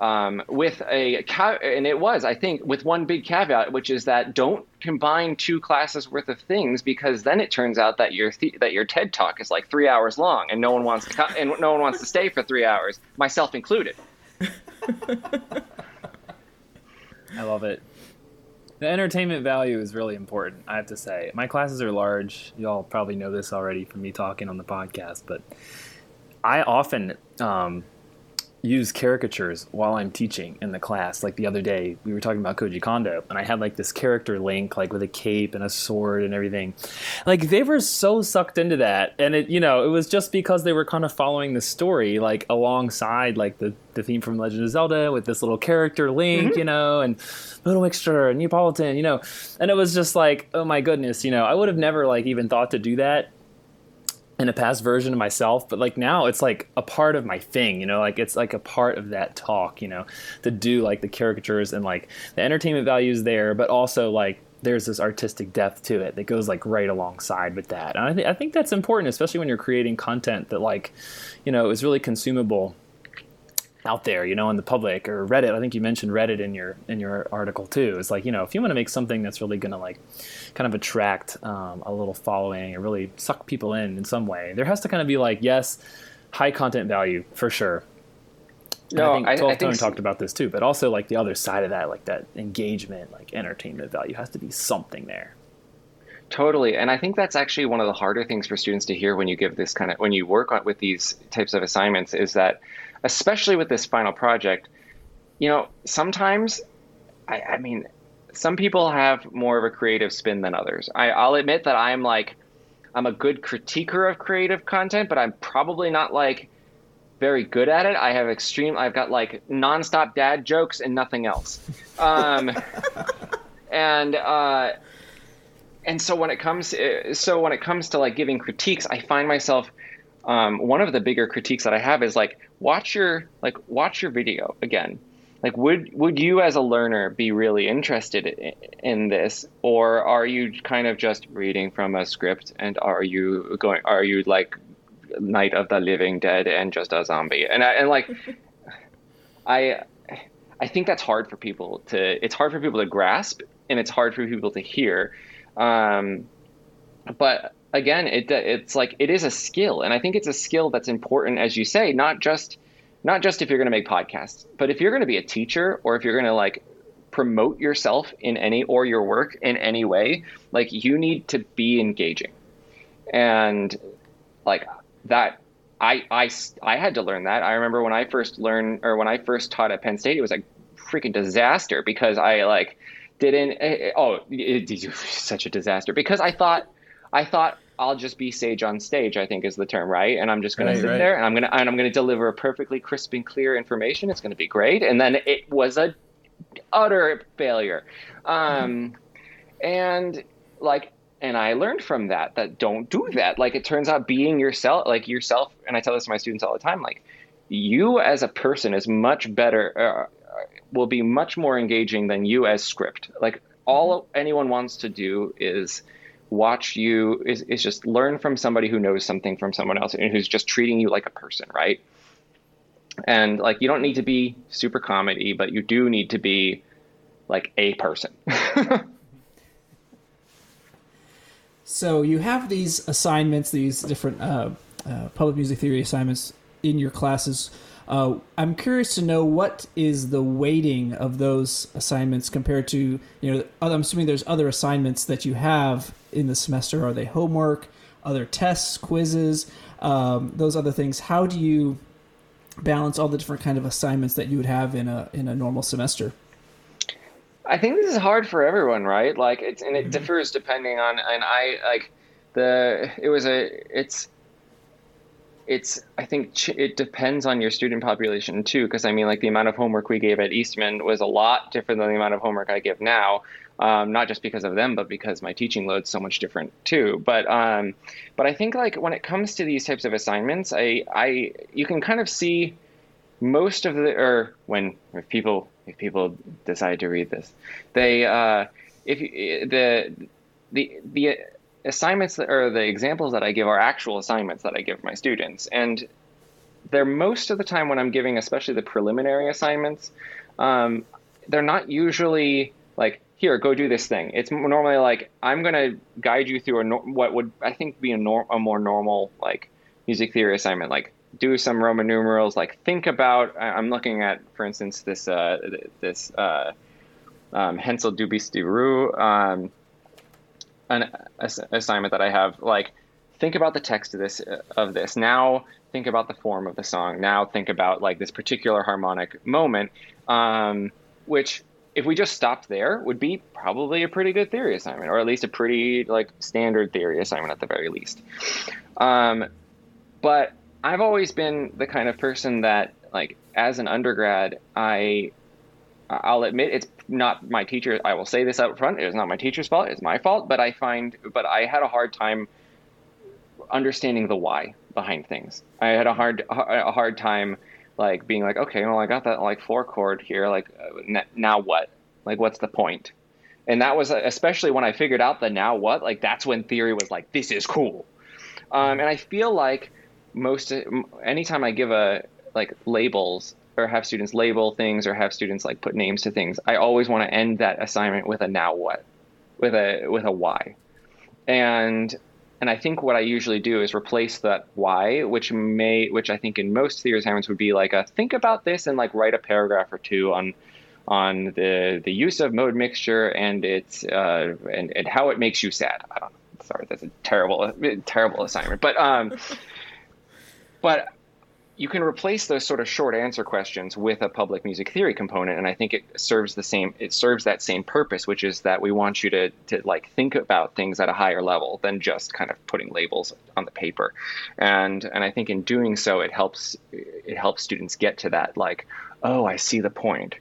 um, with a and it was I think with one big caveat, which is that don't combine two classes worth of things because then it turns out that your th- that your TED talk is like three hours long and no one wants to co- and no one wants to stay for three hours, myself included. I love it. The entertainment value is really important, I have to say. My classes are large. Y'all probably know this already from me talking on the podcast, but I often um, use caricatures while I'm teaching in the class. Like the other day, we were talking about Koji Kondo, and I had like this character link, like with a cape and a sword and everything. Like they were so sucked into that, and it, you know, it was just because they were kind of following the story, like alongside like the the theme from Legend of Zelda with this little character link, mm-hmm. you know, and Little Mixture and Neapolitan, you know, and it was just like, oh my goodness, you know, I would have never like even thought to do that in a past version of myself but like now it's like a part of my thing you know? Like it's like a part of that talk you know? To do like the caricatures and like the entertainment values there but also like there's this artistic depth to it that goes like right alongside with that. And i, th- I think that's important especially when you're creating content that like you know is really consumable out there, you know, in the public or Reddit. I think you mentioned Reddit in your in your article too. It's like you know, if you want to make something that's really going to like kind of attract um, a little following or really suck people in in some way, there has to kind of be like yes, high content value for sure. No, I think 12 I, I Tone talked about this too, but also like the other side of that, like that engagement, like entertainment value has to be something there. Totally. And I think that's actually one of the harder things for students to hear when you give this kind of, when you work on, with these types of assignments is that, especially with this final project, you know, sometimes, I, I mean, some people have more of a creative spin than others. I, I'll admit that I'm like, I'm a good critiquer of creative content, but I'm probably not like very good at it. I have extreme, I've got like nonstop dad jokes and nothing else. Um, and, uh, and so when it comes so when it comes to like giving critiques i find myself um, one of the bigger critiques that i have is like watch your like watch your video again. Like would would you as a learner be really interested in, in this? Or are you kind of just reading from a script and are you going are you like night of the living dead and just a zombie? And I, and like i i think that's hard for people to it's hard for people to grasp and it's hard for people to hear. Um, but again, it it's like it is a skill, and I think it's a skill that's important, as you say, not just not just if you're going to make podcasts, but if you're going to be a teacher or if you're going to like promote yourself in any or your work in any way, like you need to be engaging, and like that. I, I, I had to learn that. I remember when I first learned or when I first taught at Penn State, it was a freaking disaster because I like didn't. Eh, eh, oh, it, it, it, such a disaster because I thought, I thought I'll just be sage on stage. I think is the term, right? And I'm just going right, to sit right. there and I'm going to and I'm going to deliver a perfectly crisp and clear information. It's going to be great. And then it was a utter failure. Um, and like and I learned from that that don't do that. Like it turns out being yourself, like yourself, and I tell this to my students all the time, like you as a person is much better. Uh, will be much more engaging than you as script. Like all mm-hmm. anyone wants to do is watch you is, is just learn from somebody who knows something from someone else and who's just treating you like a person, right? And like you don't need to be super comedy, but you do need to be like a person. so you have these assignments, these different uh, uh, public music theory assignments in your classes uh, I'm curious to know what is the weighting of those assignments compared to you know. I'm assuming there's other assignments that you have in the semester. Are they homework, other tests, quizzes, um, those other things? How do you balance all the different kind of assignments that you would have in a in a normal semester? I think this is hard for everyone, right? Like it's and it mm-hmm. differs depending on and I like the it was a it's it's I think ch- it depends on your student population too, because I mean, like the amount of homework we gave at Eastman was a lot different than the amount of homework I give now. Um, not just because of them, but because my teaching load's so much different too. But um, but I think like when it comes to these types of assignments, I I you can kind of see most of the or when if people if people decide to read this, they uh, if the the the assignments that, or the examples that I give are actual assignments that I give my students. And they're most of the time when I'm giving, especially the preliminary assignments, um, they're not usually like, here, go do this thing. It's normally like, I'm to guide you through a no- what would I think be a, nor- a more normal like music theory assignment, like do some Roman numerals, like think about, I'm looking at, for instance, this, uh, this, uh, um, Hänsel du bist die um, an assignment that I have. Like, think about the text of this of this. Now, think about the form of the song. Now, think about like this particular harmonic moment, um, which if we just stopped there would be probably a pretty good theory assignment or at least a pretty like standard theory assignment at the very least um, but i've always been the kind of person that like as an undergrad i i'll admit it's not my teacher. I will say this out front. It is not my teacher's fault. It's my fault. But I find, but I had a hard time understanding the why behind things. I had a hard, a hard time, like being like, okay, well, I got that like four chord here. Like, uh, now what? Like, what's the point? And that was especially when I figured out the now what. Like, that's when theory was like, this is cool. Um, and I feel like most anytime I give a like labels or have students label things or have students like put names to things, I always want to end that assignment with a now what, with a with a why, and and I think what I usually do is replace that why, which may which I think in most theory assignments would be like a think about this and like write a paragraph or two on on the the use of mode mixture and its uh, and and how it makes you sad. I don't know. Sorry, that's a terrible terrible assignment, but um, but you can replace those sort of short answer questions with a public music theory component and i think it serves the same it serves that same purpose which is that we want you to to like think about things at a higher level than just kind of putting labels on the paper. And and i think in doing so it helps it helps students get to that like oh i see the point.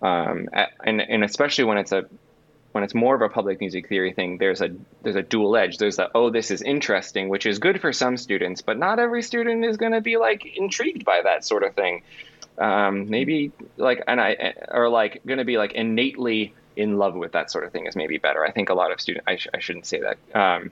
Um, and and especially when it's a when it's more of a public music theory thing, there's a there's a dual edge. There's a oh this is interesting, which is good for some students, but not every student is going to be like intrigued by that sort of thing. Um, maybe like and I or like going to be like innately in love with that sort of thing is maybe better. I think a lot of students I, sh- I shouldn't say that, um,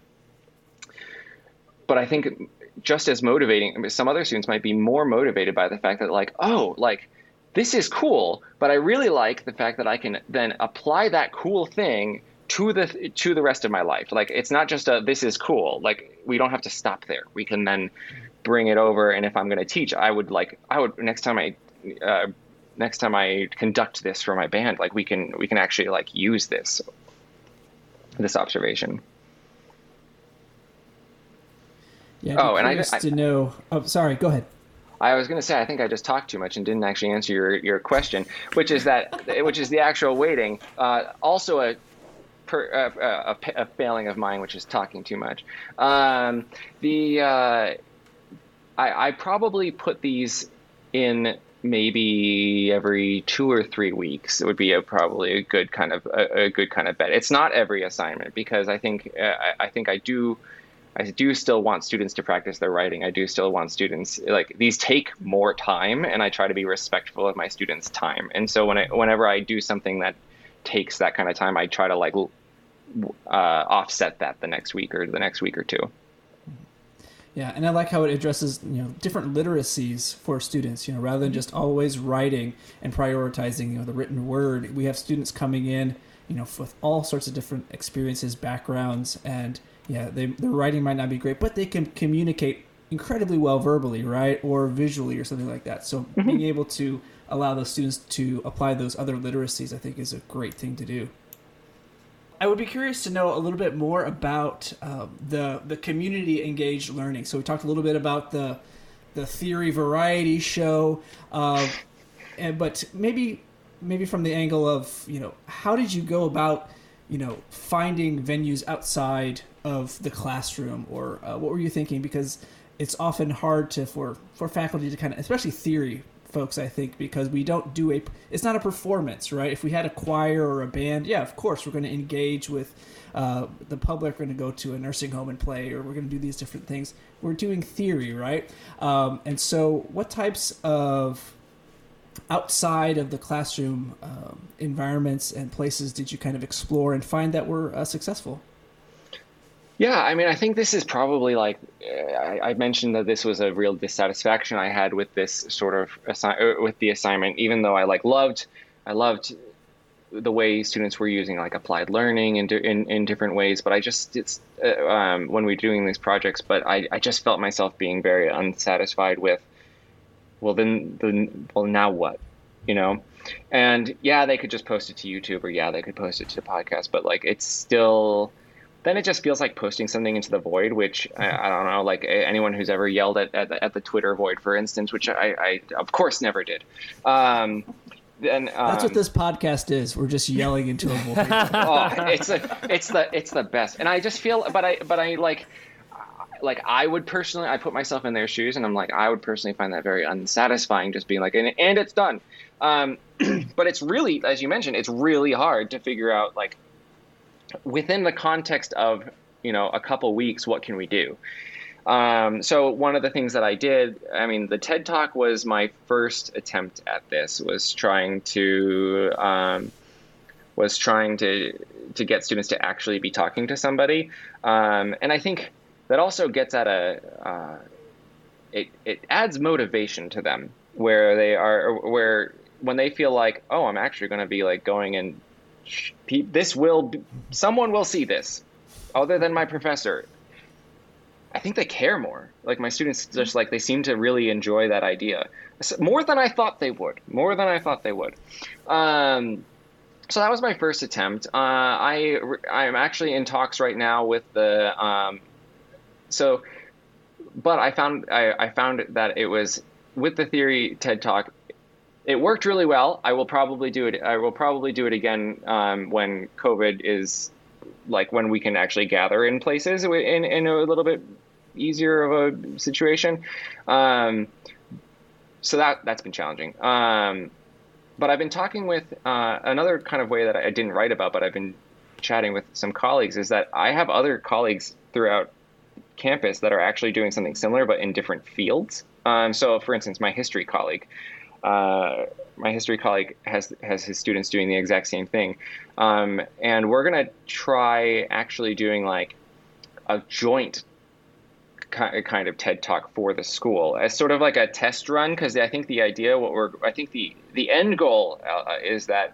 but I think just as motivating. Some other students might be more motivated by the fact that like oh like this is cool, but I really like the fact that I can then apply that cool thing to the to the rest of my life. Like it's not just a this is cool. Like we don't have to stop there. We can then bring it over. And if I'm going to teach, I would like I would next time I uh, next time I conduct this for my band, like we can we can actually like use this this observation. Yeah. oh, and I, I to know. Oh, sorry. Go ahead. I was going to say I think I just talked too much and didn't actually answer your, your question, which is that which is the actual waiting. Uh, also a, per, uh, a, a failing of mine, which is talking too much. Um, the uh, I, I probably put these in maybe every two or three weeks. It would be a, probably a good kind of a, a, good kind of bet. It's not every assignment because I think uh, I, I think I do I do still want students to practice their writing. I do still want students like these take more time, and I try to be respectful of my students' time. And so when I, whenever I do something that takes that kind of time, I try to like uh, offset that the next week or the next week or two. Yeah, and I like how it addresses you know different literacies for students. You know, rather than just always writing and prioritizing you know the written word, we have students coming in you know with all sorts of different experiences, backgrounds, and yeah, they, their writing might not be great, but they can communicate incredibly well verbally, right, or visually, or something like that. So mm-hmm. being able to allow those students to apply those other literacies, I think, is a great thing to do. I would be curious to know a little bit more about uh, the the community engaged learning. So we talked a little bit about the the theory variety show, uh, and but maybe maybe from the angle of you know how did you go about you know finding venues outside of the classroom, or uh, what were you thinking? Because it's often hard to for for faculty to kind of, especially theory folks, I think, because we don't do a. It's not a performance, right? If we had a choir or a band, yeah, of course we're going to engage with uh, the public. We're going to go to a nursing home and play, or we're going to do these different things. We're doing theory, right? Um, and so, what types of outside of the classroom um, environments and places did you kind of explore and find that were uh, successful? Yeah, I mean, I think this is probably like I, I, mentioned that this was a real dissatisfaction I had with this sort of assi- uh, with the assignment. Even though I like loved, I loved the way students were using like applied learning in in, in different ways. But I just it's uh, um, when we are doing these projects, but I, I just felt myself being very unsatisfied with. Well, then, then, well, now what? You know, and yeah, they could just post it to YouTube, or yeah, they could post it to the podcast, but like it's still then it just feels like posting something into the void, which I, I don't know, like anyone who's ever yelled at, at, at, the Twitter void, for instance, which I, I of course never did. Um, then um, that's what this podcast is. We're just yelling into a void. oh, it's a, it's the it's the best, and I just feel, but I but I like like I would personally, I put myself in their shoes, and I'm like, I would personally find that very unsatisfying, just being like, and, and it's done. Um, but it's really, as you mentioned, it's really hard to figure out like within the context of you know a couple weeks, what can we do? Um, so one of the things that I did, I mean, the TED Talk was my first attempt at this. Was trying to um, was trying to to get students to actually be talking to somebody, um, and I think that also gets at a uh, it it adds motivation to them where they are where when they feel like oh I'm actually going to be like going and this will be, someone will see this other than my professor I think they care more. Like my students just like they seem to really enjoy that idea more than I thought they would. More than I thought they would. Um, so that was my first attempt. Uh, I I'm actually in talks right now with the um, so, but I found I, I found that it was with the theory TED Talk. It worked really well. I will probably do it. I will probably do it again um, when COVID is like when we can actually gather in places in, in a little bit easier of a situation. Um, so that that's been challenging. Um, but I've been talking with uh, another kind of way that I didn't write about, but I've been chatting with some colleagues is that I have other colleagues throughout campus that are actually doing something similar, but in different fields. Um, so, for instance, my history colleague, uh, my history colleague has has his students doing the exact same thing, um, and we're gonna try actually doing like a joint kind of TED talk for the school as sort of like a test run because I think the idea what we're I think the the end goal uh, is that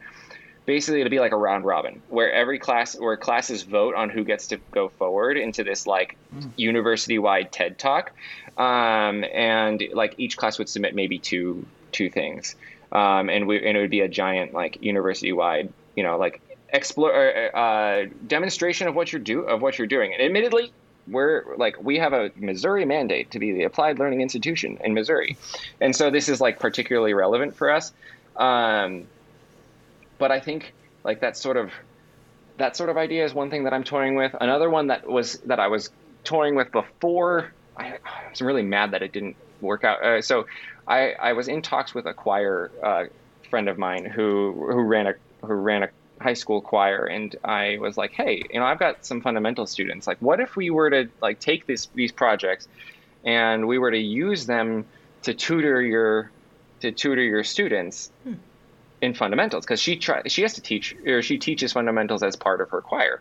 basically it'll be like a round robin where every class where classes vote on who gets to go forward into this like mm. university wide TED talk um, and like each class would submit maybe two two things um, and we and it would be a giant like university wide you know like explore uh, demonstration of what you're do of what you're doing and admittedly we're like we have a Missouri mandate to be the applied learning institution in Missouri, and so this is like particularly relevant for us. Um, but I think like that sort of that sort of idea is one thing that I'm toying with. Another one that was that I was toying with before. I, I was really mad that it didn't work out. Uh, so I, I was in talks with a choir uh, friend of mine who who ran a who ran a high school choir and I was like, hey, you know, I've got some fundamental students. Like, what if we were to like take this these projects and we were to use them to tutor your to tutor your students hmm. In fundamentals because she try she has to teach or she teaches fundamentals as part of her choir.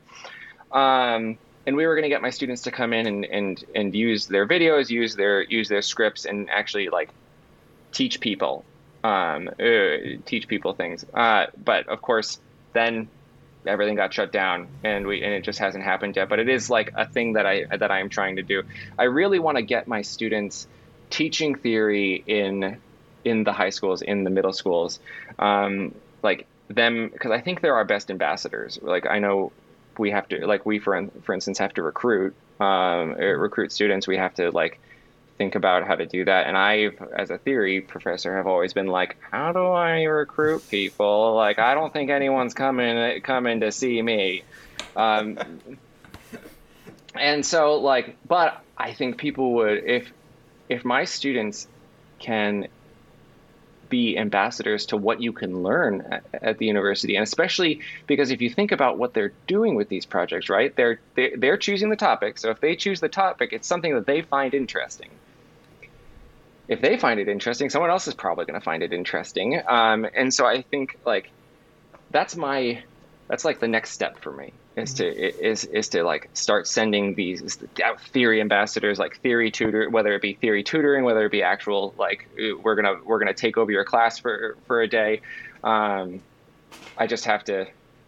Um, and we were going to get my students to come in and, and and use their videos, use their use their scripts, and actually like teach people um, uh, teach people things. Uh, but of course, then everything got shut down and we and it just hasn't happened yet but it is like a thing that i that i am trying to do i really want to get my students teaching theory in in the high schools in the middle schools um, like them because i think they're our best ambassadors like i know we have to like we for for instance have to recruit um, recruit students we have to like think about how to do that. And I, as a theory professor, have always been like, how do I recruit people? Like, I don't think anyone's coming coming to see me. Um, and so, like, but I think people would if if my students can be ambassadors to what you can learn at, at, the university. And especially because if you think about what they're doing with these projects right they're, they're they're choosing the topic. So if they choose the topic it's something that they find interesting. If they find it interesting, someone else is probably going to find it interesting. Um, and so I think like that's my that's like the next step for me is to is is to like start sending these theory ambassadors like theory tutor whether it be theory tutoring whether it be actual like we're gonna we're gonna take over your class for for a day um, i just have to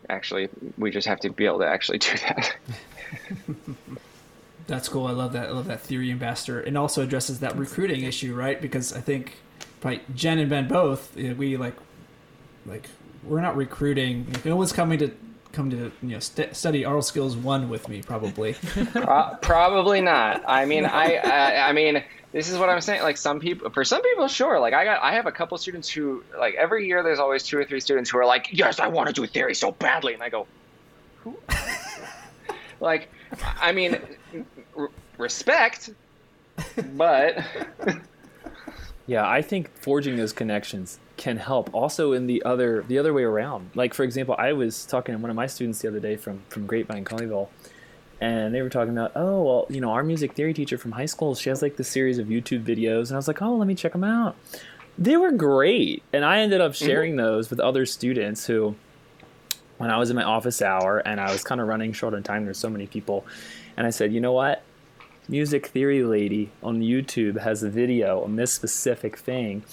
actually we just have to be able to actually do that That's cool. I love that. I love that theory ambassador, and also addresses that recruiting issue, right? Because I think, right, Jen and Ben both, we like, like we're not recruiting. No one's coming to come to you know st- study oral skills one with me, probably. Pro- probably not. I mean, I, I, I mean, this is what I'm saying. Like some people, for some people, sure. Like I got, I have a couple students who, like every year, there's always two or three students who are like, yes, I want to do theory so badly, and I go, who? like, I mean, respect, but yeah, I think forging those connections can help. Also, in the other the other way around. Like for example, I was talking to one of my students the other day from from Grapevine Colleyville, and they were talking about, oh well, you know, our music theory teacher from high school, she has like this series of YouTube videos, and I was like, oh, let me check them out. They were great, and I ended up mm-hmm. sharing those with other students who when I was in my office hour and I was kind of running short on time. There's so many people, and I said, you know what? Music Theory Lady on YouTube has a video on this specific thing.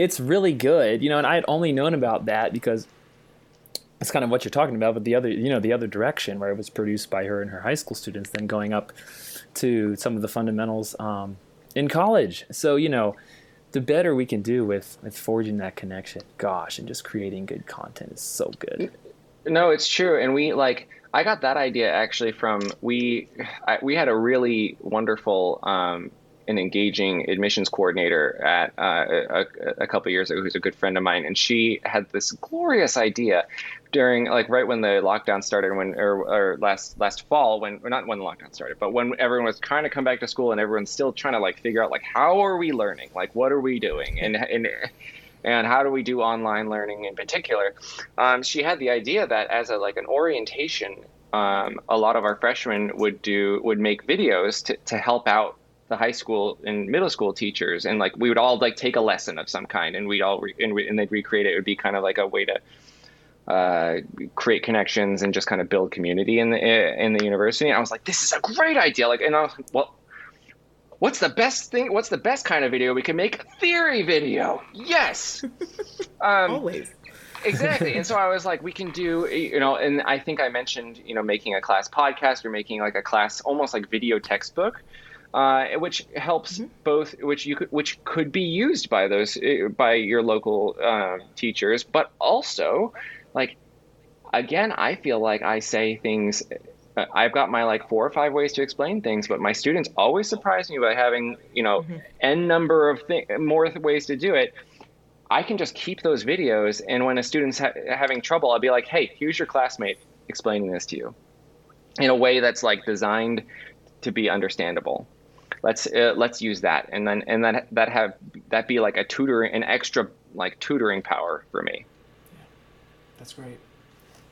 It's really good, you know, and I had only known about that because that's kind of what you're talking about. But the other, you know, the other direction where it was produced by her and her high school students, then going up to some of the fundamentals um, in college. So you know, the better we can do with with forging that connection, gosh, and just creating good content is so good. No, it's true, and we like. I got that idea actually from we. I, we had a really wonderful um, and engaging admissions coordinator at uh, a, a couple years ago, who's a good friend of mine, and she had this glorious idea during like right when the lockdown started, when or, or last last fall, when not when the lockdown started, but when everyone was trying to come back to school and everyone's still trying to like figure out like how are we learning, like what are we doing, and and and how do we do online learning in particular? Um, she had the idea that as a like an orientation um, a lot of our freshmen would do would make videos to, to help out the high school and middle school teachers and like we would all like take a lesson of some kind and we'd all re- and, we, and they'd recreate it it would be kind of like a way to uh, create connections and just kind of build community in the in the university. And I was like, this is a great idea. Like, and I was like, well, what's the best thing? What's the best kind of video we can make? A theory video. Yes. Um, Always. exactly. And so I was like, we can do, you know, and I think I mentioned, you know, making a class podcast or making like a class almost like video textbook. Uh, which helps mm-hmm. both, which you could, which could be used by those uh, by your local uh, teachers, but also, like, again, I feel like I say things uh, I've got my like four or five ways to explain things, but my students always surprise me by having you know mm-hmm. n number of th- more ways to do it. I can just keep those videos, and when a student's ha- having trouble, I'll be like, "Hey, here's your classmate explaining this to you," in a way that's like designed to be understandable. Let's uh, let's use that, and then and then that have that be like a tutoring, an extra like tutoring power for me. yeah. That's great.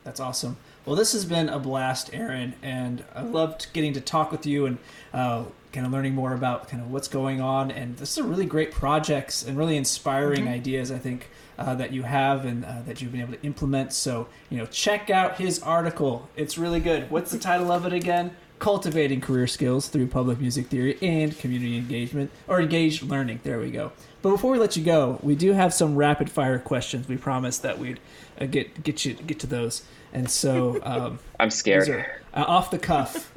That's awesome. Well, this has been a blast, Aaron, and I loved getting to talk with you and uh, kind of learning more about kind of what's going on. And this is a really great projects and really inspiring mm-hmm. ideas. I think uh, that you have and uh, that you've been able to implement. So you know, check out his article. It's really good. What's the title of it again? Cultivating career skills through public music theory and community engagement or engaged learning. There we go. But before we let you go, we do have some rapid fire questions. We promised that we'd uh, get get you get to those. And so um, I'm scared. Are, uh, off the cuff.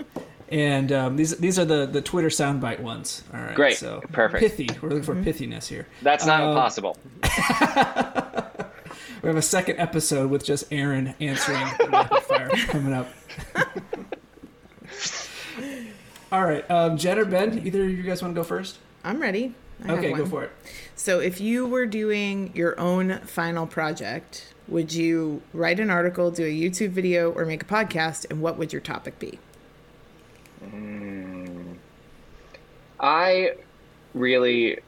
And um, these these are the, the Twitter soundbite ones. All right. Great. So perfect. Pithy. We're looking for pithiness here. That's not um, impossible. we have a second episode with just Aaron answering rapid fire coming up. All right, um, Jen or Ben, either of you guys want to go first? I'm ready. I okay, go for it. So, if you were doing your own final project, would you write an article, do a YouTube video, or make a podcast? And what would your topic be? Mm, I really,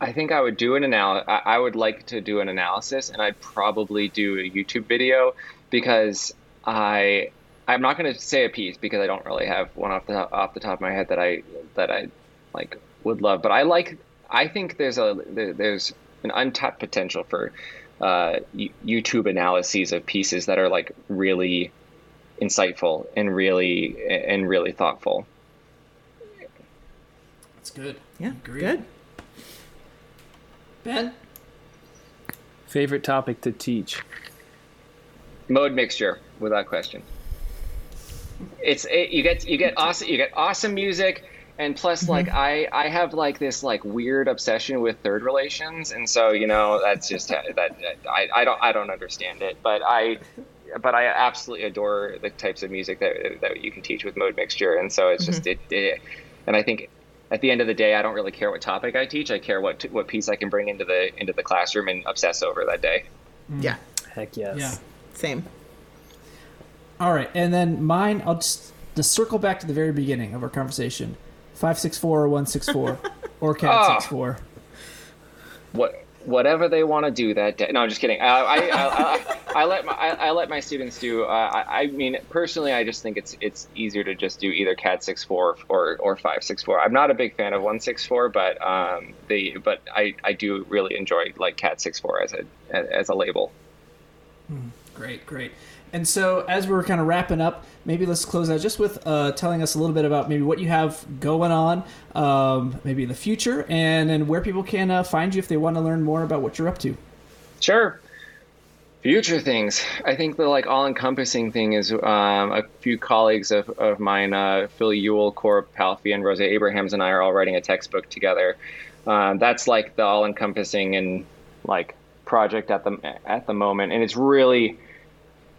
I think I would do an analysis. I would like to do an analysis, and I'd probably do a YouTube video because I I'm not going to say a piece because I don't really have one off the off the top of my head that I that I like would love. But I like I think there's a there's an untapped potential for uh, YouTube analyses of pieces that are like really insightful and really and really thoughtful. That's good. Yeah, good. Ben, favorite topic to teach? Mode mixture, without question. It's it, you get you get awesome you get awesome music and plus mm-hmm. like i i have like this like weird obsession with third relations and so you know that's just that i i don't i don't understand it but i but i absolutely adore the types of music that that you can teach with mode mixture and so it's just mm-hmm. it, it, and i think at the end of the day i don't really care what topic i teach i care what what piece i can bring into the into the classroom and obsess over that day mm. yeah heck yes yeah same all right and then mine i'll just to circle back to the very beginning of our conversation Five six four one six four, or cad oh. six four. What whatever they want to do that day. No, I'm just kidding. I I, I, I, let my I, let my students do. Uh, I, mean, personally, I just think it's it's easier to just do either Cad six four or or five six four. I'm not a big fan of one six four, but um, they but I, I do really enjoy like Cad six four as a as a label. Hmm, great, great. And so, as we're kind of wrapping up, maybe let's close out just with uh, telling us a little bit about maybe what you have going on, um, maybe in the future, and then where people can uh, find you if they want to learn more about what you're up to. Sure. Future things. I think the like all-encompassing thing is um, a few colleagues of, of mine, uh, Phil Ewell, Cora Palfy, and Rosa Abrahams, and I are all writing a textbook together. Um, that's like the all-encompassing and like project at the at the moment, and it's really,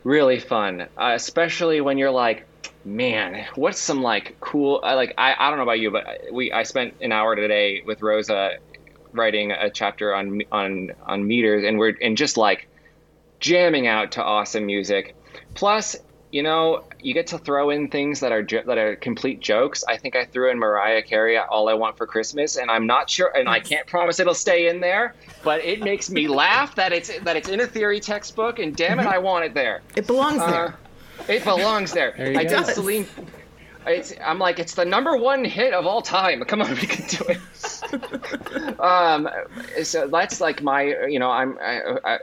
really fun, uh, especially when you're like, man, what's some like cool? I like I, I don't know about you, but we I spent an hour today with Rosa writing a chapter on on on meters, and we're and just like jamming out to awesome music. Plus, you know, you get to throw in things that are jo- that are complete jokes. I think I threw in Mariah Carey "All I Want for Christmas," and I'm not sure, and I can't promise it'll stay in there, but it makes me laugh that it's that it's in a theory textbook, and damn it, I want it there. It belongs there. Uh, it belongs there. There I go. did Celine. It's, I'm like, it's the number one hit of all time. Come on, we can do it. um, so that's like my, you know, I'm, I, I,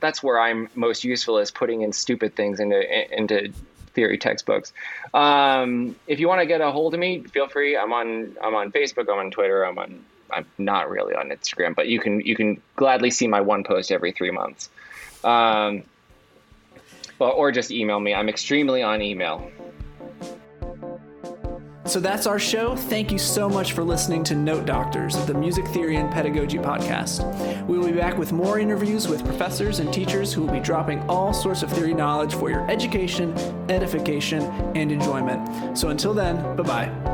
that's where I'm most useful is putting in stupid things into into theory textbooks. Um, if you want to get a hold of me, feel free. I'm on I'm on Facebook. I'm on Twitter. I'm on. I'm not really on Instagram, but you can you can gladly see my one post every three months. Um, well, or just email me. I'm extremely on email. So that's our show. Thank you so much for listening to Note Doctors, the music theory and pedagogy podcast. We will be back with more interviews with professors and teachers who will be dropping all sorts of theory knowledge for your education, edification, and enjoyment. So until then, bye bye.